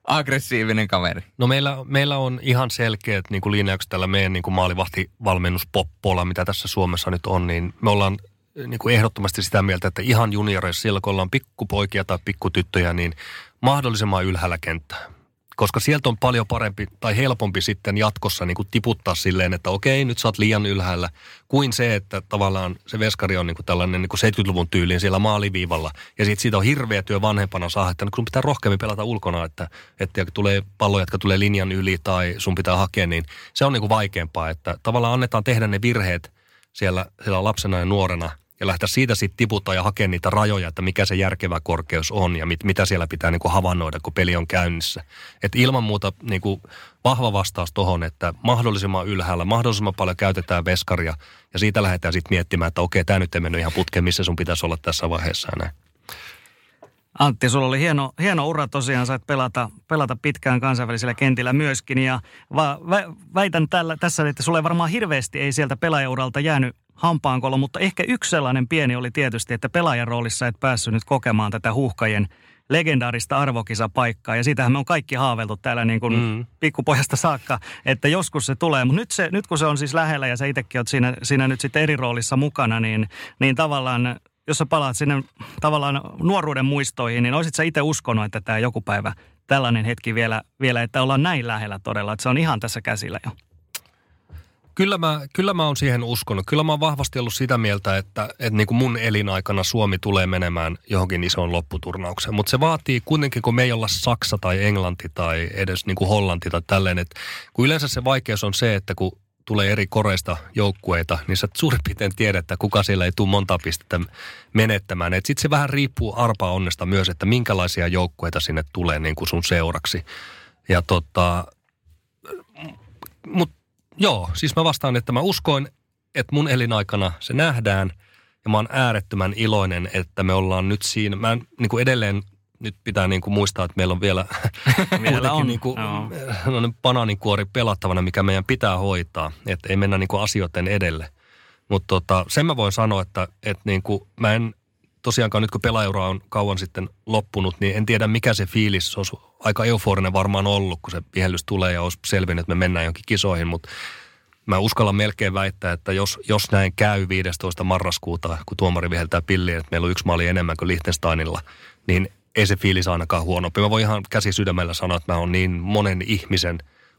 aggressiivinen kaveri. No meillä, meillä on ihan selkeät niin kuin linjaukset tällä meidän niin kuin maalivahtivalmennuspoppolla, mitä tässä Suomessa nyt on, niin me ollaan niin kuin ehdottomasti sitä mieltä, että ihan junioreissa, silloin kun ollaan pikkupoikia tai pikkutyttöjä, niin mahdollisimman ylhäällä kenttää koska sieltä on paljon parempi tai helpompi sitten jatkossa niin kuin tiputtaa silleen, että okei, nyt sä oot liian ylhäällä, kuin se, että tavallaan se veskari on niin kuin tällainen niin kuin 70-luvun tyyliin siellä maaliviivalla. Ja sitten siitä on hirveä työ vanhempana saa, että sun pitää rohkeammin pelata ulkona, että, että tulee palloja, jotka tulee linjan yli tai sun pitää hakea, niin se on niin kuin vaikeampaa, että tavallaan annetaan tehdä ne virheet siellä, siellä lapsena ja nuorena – ja lähteä siitä sitten tiputtaa ja hakea niitä rajoja, että mikä se järkevä korkeus on ja mit, mitä siellä pitää niin kuin havainnoida, kun peli on käynnissä. Et ilman muuta niin kuin vahva vastaus tuohon, että mahdollisimman ylhäällä, mahdollisimman paljon käytetään veskaria ja siitä lähdetään sitten miettimään, että okei, tämä nyt ei mennyt ihan putkeen, missä sun pitäisi olla tässä vaiheessa näin. Antti, sulla oli hieno, hieno ura tosiaan, sait pelata, pelata pitkään kansainvälisellä kentillä myöskin. Ja va, vä, väitän tällä, tässä, että sulle varmaan hirveästi ei sieltä pelaajauralta jäänyt hampaankolo, mutta ehkä yksi sellainen pieni oli tietysti, että pelaajan roolissa et päässyt nyt kokemaan tätä huuhkajien legendaarista arvokisapaikkaa. Ja siitähän me on kaikki haaveltu täällä niin kuin mm. pikkupojasta saakka, että joskus se tulee. Mutta nyt, se, nyt kun se on siis lähellä ja sä itsekin oot siinä, siinä nyt sitten eri roolissa mukana, niin, niin tavallaan jos sä palaat sinne tavallaan nuoruuden muistoihin, niin olisit sä itse uskonut, että tämä joku päivä tällainen hetki vielä, vielä, että ollaan näin lähellä todella, että se on ihan tässä käsillä jo. Kyllä mä, kyllä mä oon siihen uskonut. Kyllä mä oon vahvasti ollut sitä mieltä, että, että niin kuin mun elinaikana Suomi tulee menemään johonkin isoon lopputurnaukseen. Mutta se vaatii kuitenkin, kun me ei olla Saksa tai Englanti tai edes niin kuin Hollanti tai tälleen. Että kun yleensä se vaikeus on se, että kun tulee eri koreista joukkueita, niin sä suurin piirtein tiedät, että kuka siellä ei tule monta pistettä menettämään. Sitten se vähän riippuu arpa onnesta myös, että minkälaisia joukkueita sinne tulee niin kuin sun seuraksi. Ja tota, mutta Joo, siis mä vastaan, että mä uskoin, että mun elinaikana se nähdään ja mä oon äärettömän iloinen, että me ollaan nyt siinä. Mä niin kuin edelleen nyt pitää niin kuin muistaa, että meillä on vielä, vielä on. Niin kuin, no. banaaninkuori pelattavana, mikä meidän pitää hoitaa, että ei mennä niin kuin asioiden edelle. Mutta tota, sen mä voin sanoa, että, että niin kuin mä en tosiaankaan nyt kun pelaajaura on kauan sitten loppunut, niin en tiedä mikä se fiilis olisi aika euforinen varmaan ollut, kun se vihellys tulee ja olisi selvinnyt, että me mennään jonkin kisoihin, mutta mä uskallan melkein väittää, että jos, jos näin käy 15. marraskuuta, kun tuomari viheltää pilliin, että meillä on yksi maali enemmän kuin Liechtensteinilla, niin ei se fiilis ainakaan huonompi. Mä voin ihan käsi sydämellä sanoa, että mä oon niin monen ihmisen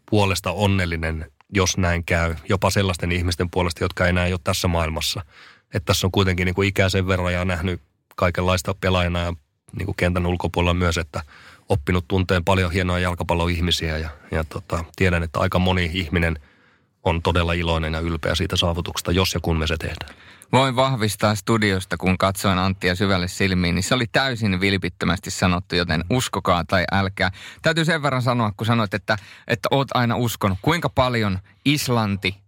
puolesta onnellinen, jos näin käy. Jopa sellaisten ihmisten puolesta, jotka ei enää ole tässä maailmassa. Että tässä on kuitenkin niin kuin ikää sen verran ja nähnyt kaikenlaista pelaajana ja niin kuin kentän ulkopuolella myös, että oppinut tunteen paljon hienoja jalkapalloihmisiä ja, ja tota, tiedän, että aika moni ihminen on todella iloinen ja ylpeä siitä saavutuksesta, jos ja kun me se tehdään. Voin vahvistaa studiosta, kun katsoin Anttia syvälle silmiin, niin se oli täysin vilpittömästi sanottu, joten uskokaa tai älkää. Täytyy sen verran sanoa, kun sanoit, että, että oot aina uskonut. Kuinka paljon Islanti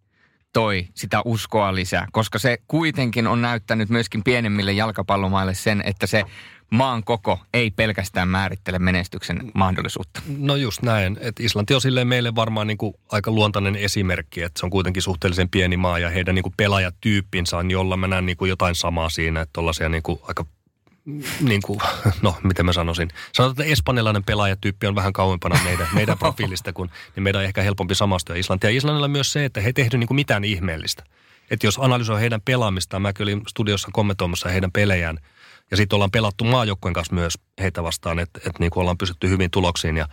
toi sitä uskoa lisää, koska se kuitenkin on näyttänyt myöskin pienemmille jalkapallomaille sen, että se maan koko ei pelkästään määrittele menestyksen mahdollisuutta. No just näin, että Islanti on silleen meille varmaan niin kuin aika luontainen esimerkki, että se on kuitenkin suhteellisen pieni maa ja heidän niin kuin pelaajatyyppinsä on, jolla mä näen niin kuin jotain samaa siinä, että tuollaisia niin kuin aika niin kuin, no miten mä sanoisin, sanotaan, että espanjalainen pelaajatyyppi on vähän kauempana meidän, meidän profiilista, kun niin meidän on ehkä helpompi samastua Islantia. Islannilla myös se, että he ei tehnyt niin kuin mitään ihmeellistä. Että jos analysoi heidän pelaamistaan, mä olin studiossa kommentoimassa heidän pelejään, ja sitten ollaan pelattu maajoukkueen kanssa myös heitä vastaan, että, että niin kuin ollaan pysytty hyvin tuloksiin ja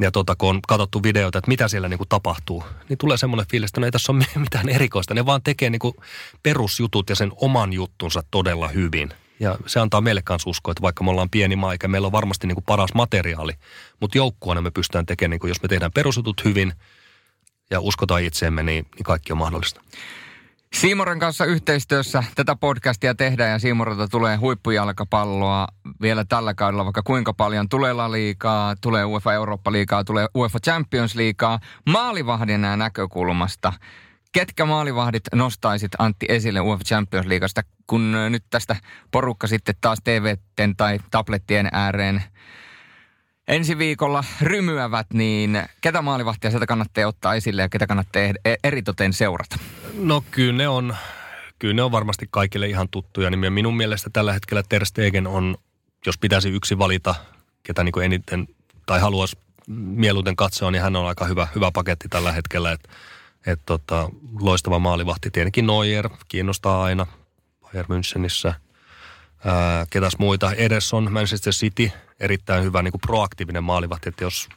ja tota, kun on katsottu videoita, että mitä siellä niin kuin tapahtuu, niin tulee semmoinen fiilis, että no ei tässä ole mitään erikoista. Ne vaan tekee niin kuin perusjutut ja sen oman juttunsa todella hyvin. Ja se antaa meille kanssa uskoa, että vaikka me ollaan pieni maa, eikä meillä on varmasti niin kuin paras materiaali, mutta joukkueena me pystytään tekemään, niin kuin jos me tehdään perusjutut hyvin ja uskotaan itseemme, niin, niin kaikki on mahdollista. Siimoren kanssa yhteistyössä tätä podcastia tehdään ja Siimorelta tulee huippujalkapalloa vielä tällä kaudella vaikka kuinka paljon. Tulee La Liigaa, tulee UEFA Eurooppa-liigaa, tulee UEFA Champions-liigaa. Maalivahdin näkökulmasta. Ketkä maalivahdit nostaisit Antti esille UEFA Champions Leagueasta, kun nyt tästä porukka sitten taas TV tai tablettien ääreen ensi viikolla rymyävät, niin ketä maalivahtia sieltä kannattaa ottaa esille ja ketä kannattaa e- eritoten seurata? No kyllä ne on, kyllä ne on varmasti kaikille ihan tuttuja. Niin minun mielestä tällä hetkellä Ter Stegen on, jos pitäisi yksi valita, ketä niin eniten tai haluaisi mieluiten katsoa, niin hän on aika hyvä, hyvä paketti tällä hetkellä. Että et tota, loistava maalivahti. Tietenkin Neuer kiinnostaa aina Bayern Münchenissä. Ää, ketäs muita? Ederson, Manchester City, erittäin hyvä niin kuin proaktiivinen maalivahti, että jos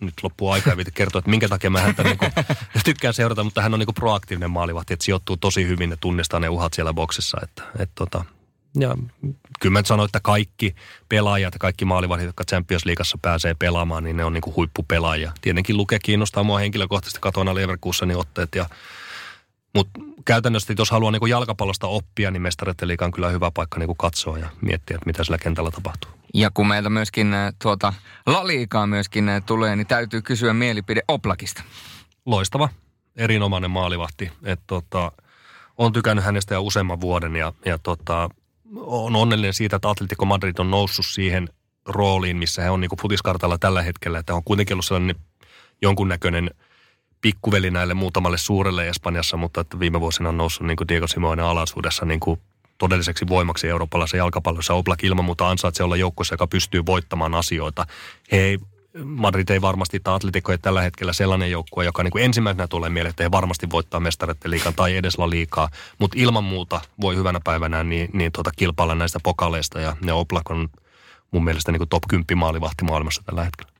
nyt loppuu aika ja kertoa, että minkä takia mä häntä niin kuin, tykkään seurata, mutta hän on niin kuin proaktiivinen maalivahti, että sijoittuu tosi hyvin ja tunnistaa ne uhat siellä boksissa. Että, että tota, ja kyllä mä sanoin, että kaikki pelaajat ja kaikki maalivahdit, jotka Champions Leagueassa pääsee pelaamaan, niin ne on niin kuin huippupelaajia. Tietenkin Luke kiinnostaa mua henkilökohtaisesti, katoin Leverkusenin otteet ja mutta käytännössä, jos haluaa niin jalkapallosta oppia, niin mestareiden liiga on kyllä hyvä paikka niin katsoa ja miettiä, että mitä sillä kentällä tapahtuu. Ja kun meiltä myöskin äh, tuota, La Liigaa myöskin äh, tulee, niin täytyy kysyä mielipide Oplakista. Loistava, erinomainen maalivahti. Et, tota, on tykännyt hänestä jo useamman vuoden ja, ja tota, on onnellinen siitä, että Atletico Madrid on noussut siihen rooliin, missä he on niin futiskartalla tällä hetkellä. Että on kuitenkin ollut sellainen jonkunnäköinen – pikkuveli näille muutamalle suurelle Espanjassa, mutta että viime vuosina on noussut niin kuin Diego Simone alaisuudessa niin kuin todelliseksi voimaksi eurooppalaisessa jalkapallossa. Oblak ilman muuta ansaitsee olla joukkueessa, joka pystyy voittamaan asioita. He ei, Madrid ei varmasti, tai Atletico ei tällä hetkellä sellainen joukkue, joka niin kuin ensimmäisenä tulee mieleen, että he varmasti voittaa mestareiden liikan tai edes la liikaa, mutta ilman muuta voi hyvänä päivänä niin, niin tuota, kilpailla näistä pokaleista ja ne Oblak on mun mielestä niin kuin top 10 maalivahti maailmassa tällä hetkellä.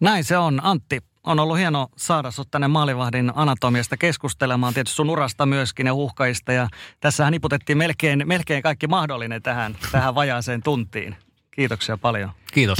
Näin se on. Antti, on ollut hieno saada sinut tänne maalivahdin anatomiasta keskustelemaan, tietysti sun urasta myöskin ja uhkaista. Ja tässähän niputettiin melkein, melkein kaikki mahdollinen tähän, tähän vajaaseen tuntiin. Kiitoksia paljon. Kiitos.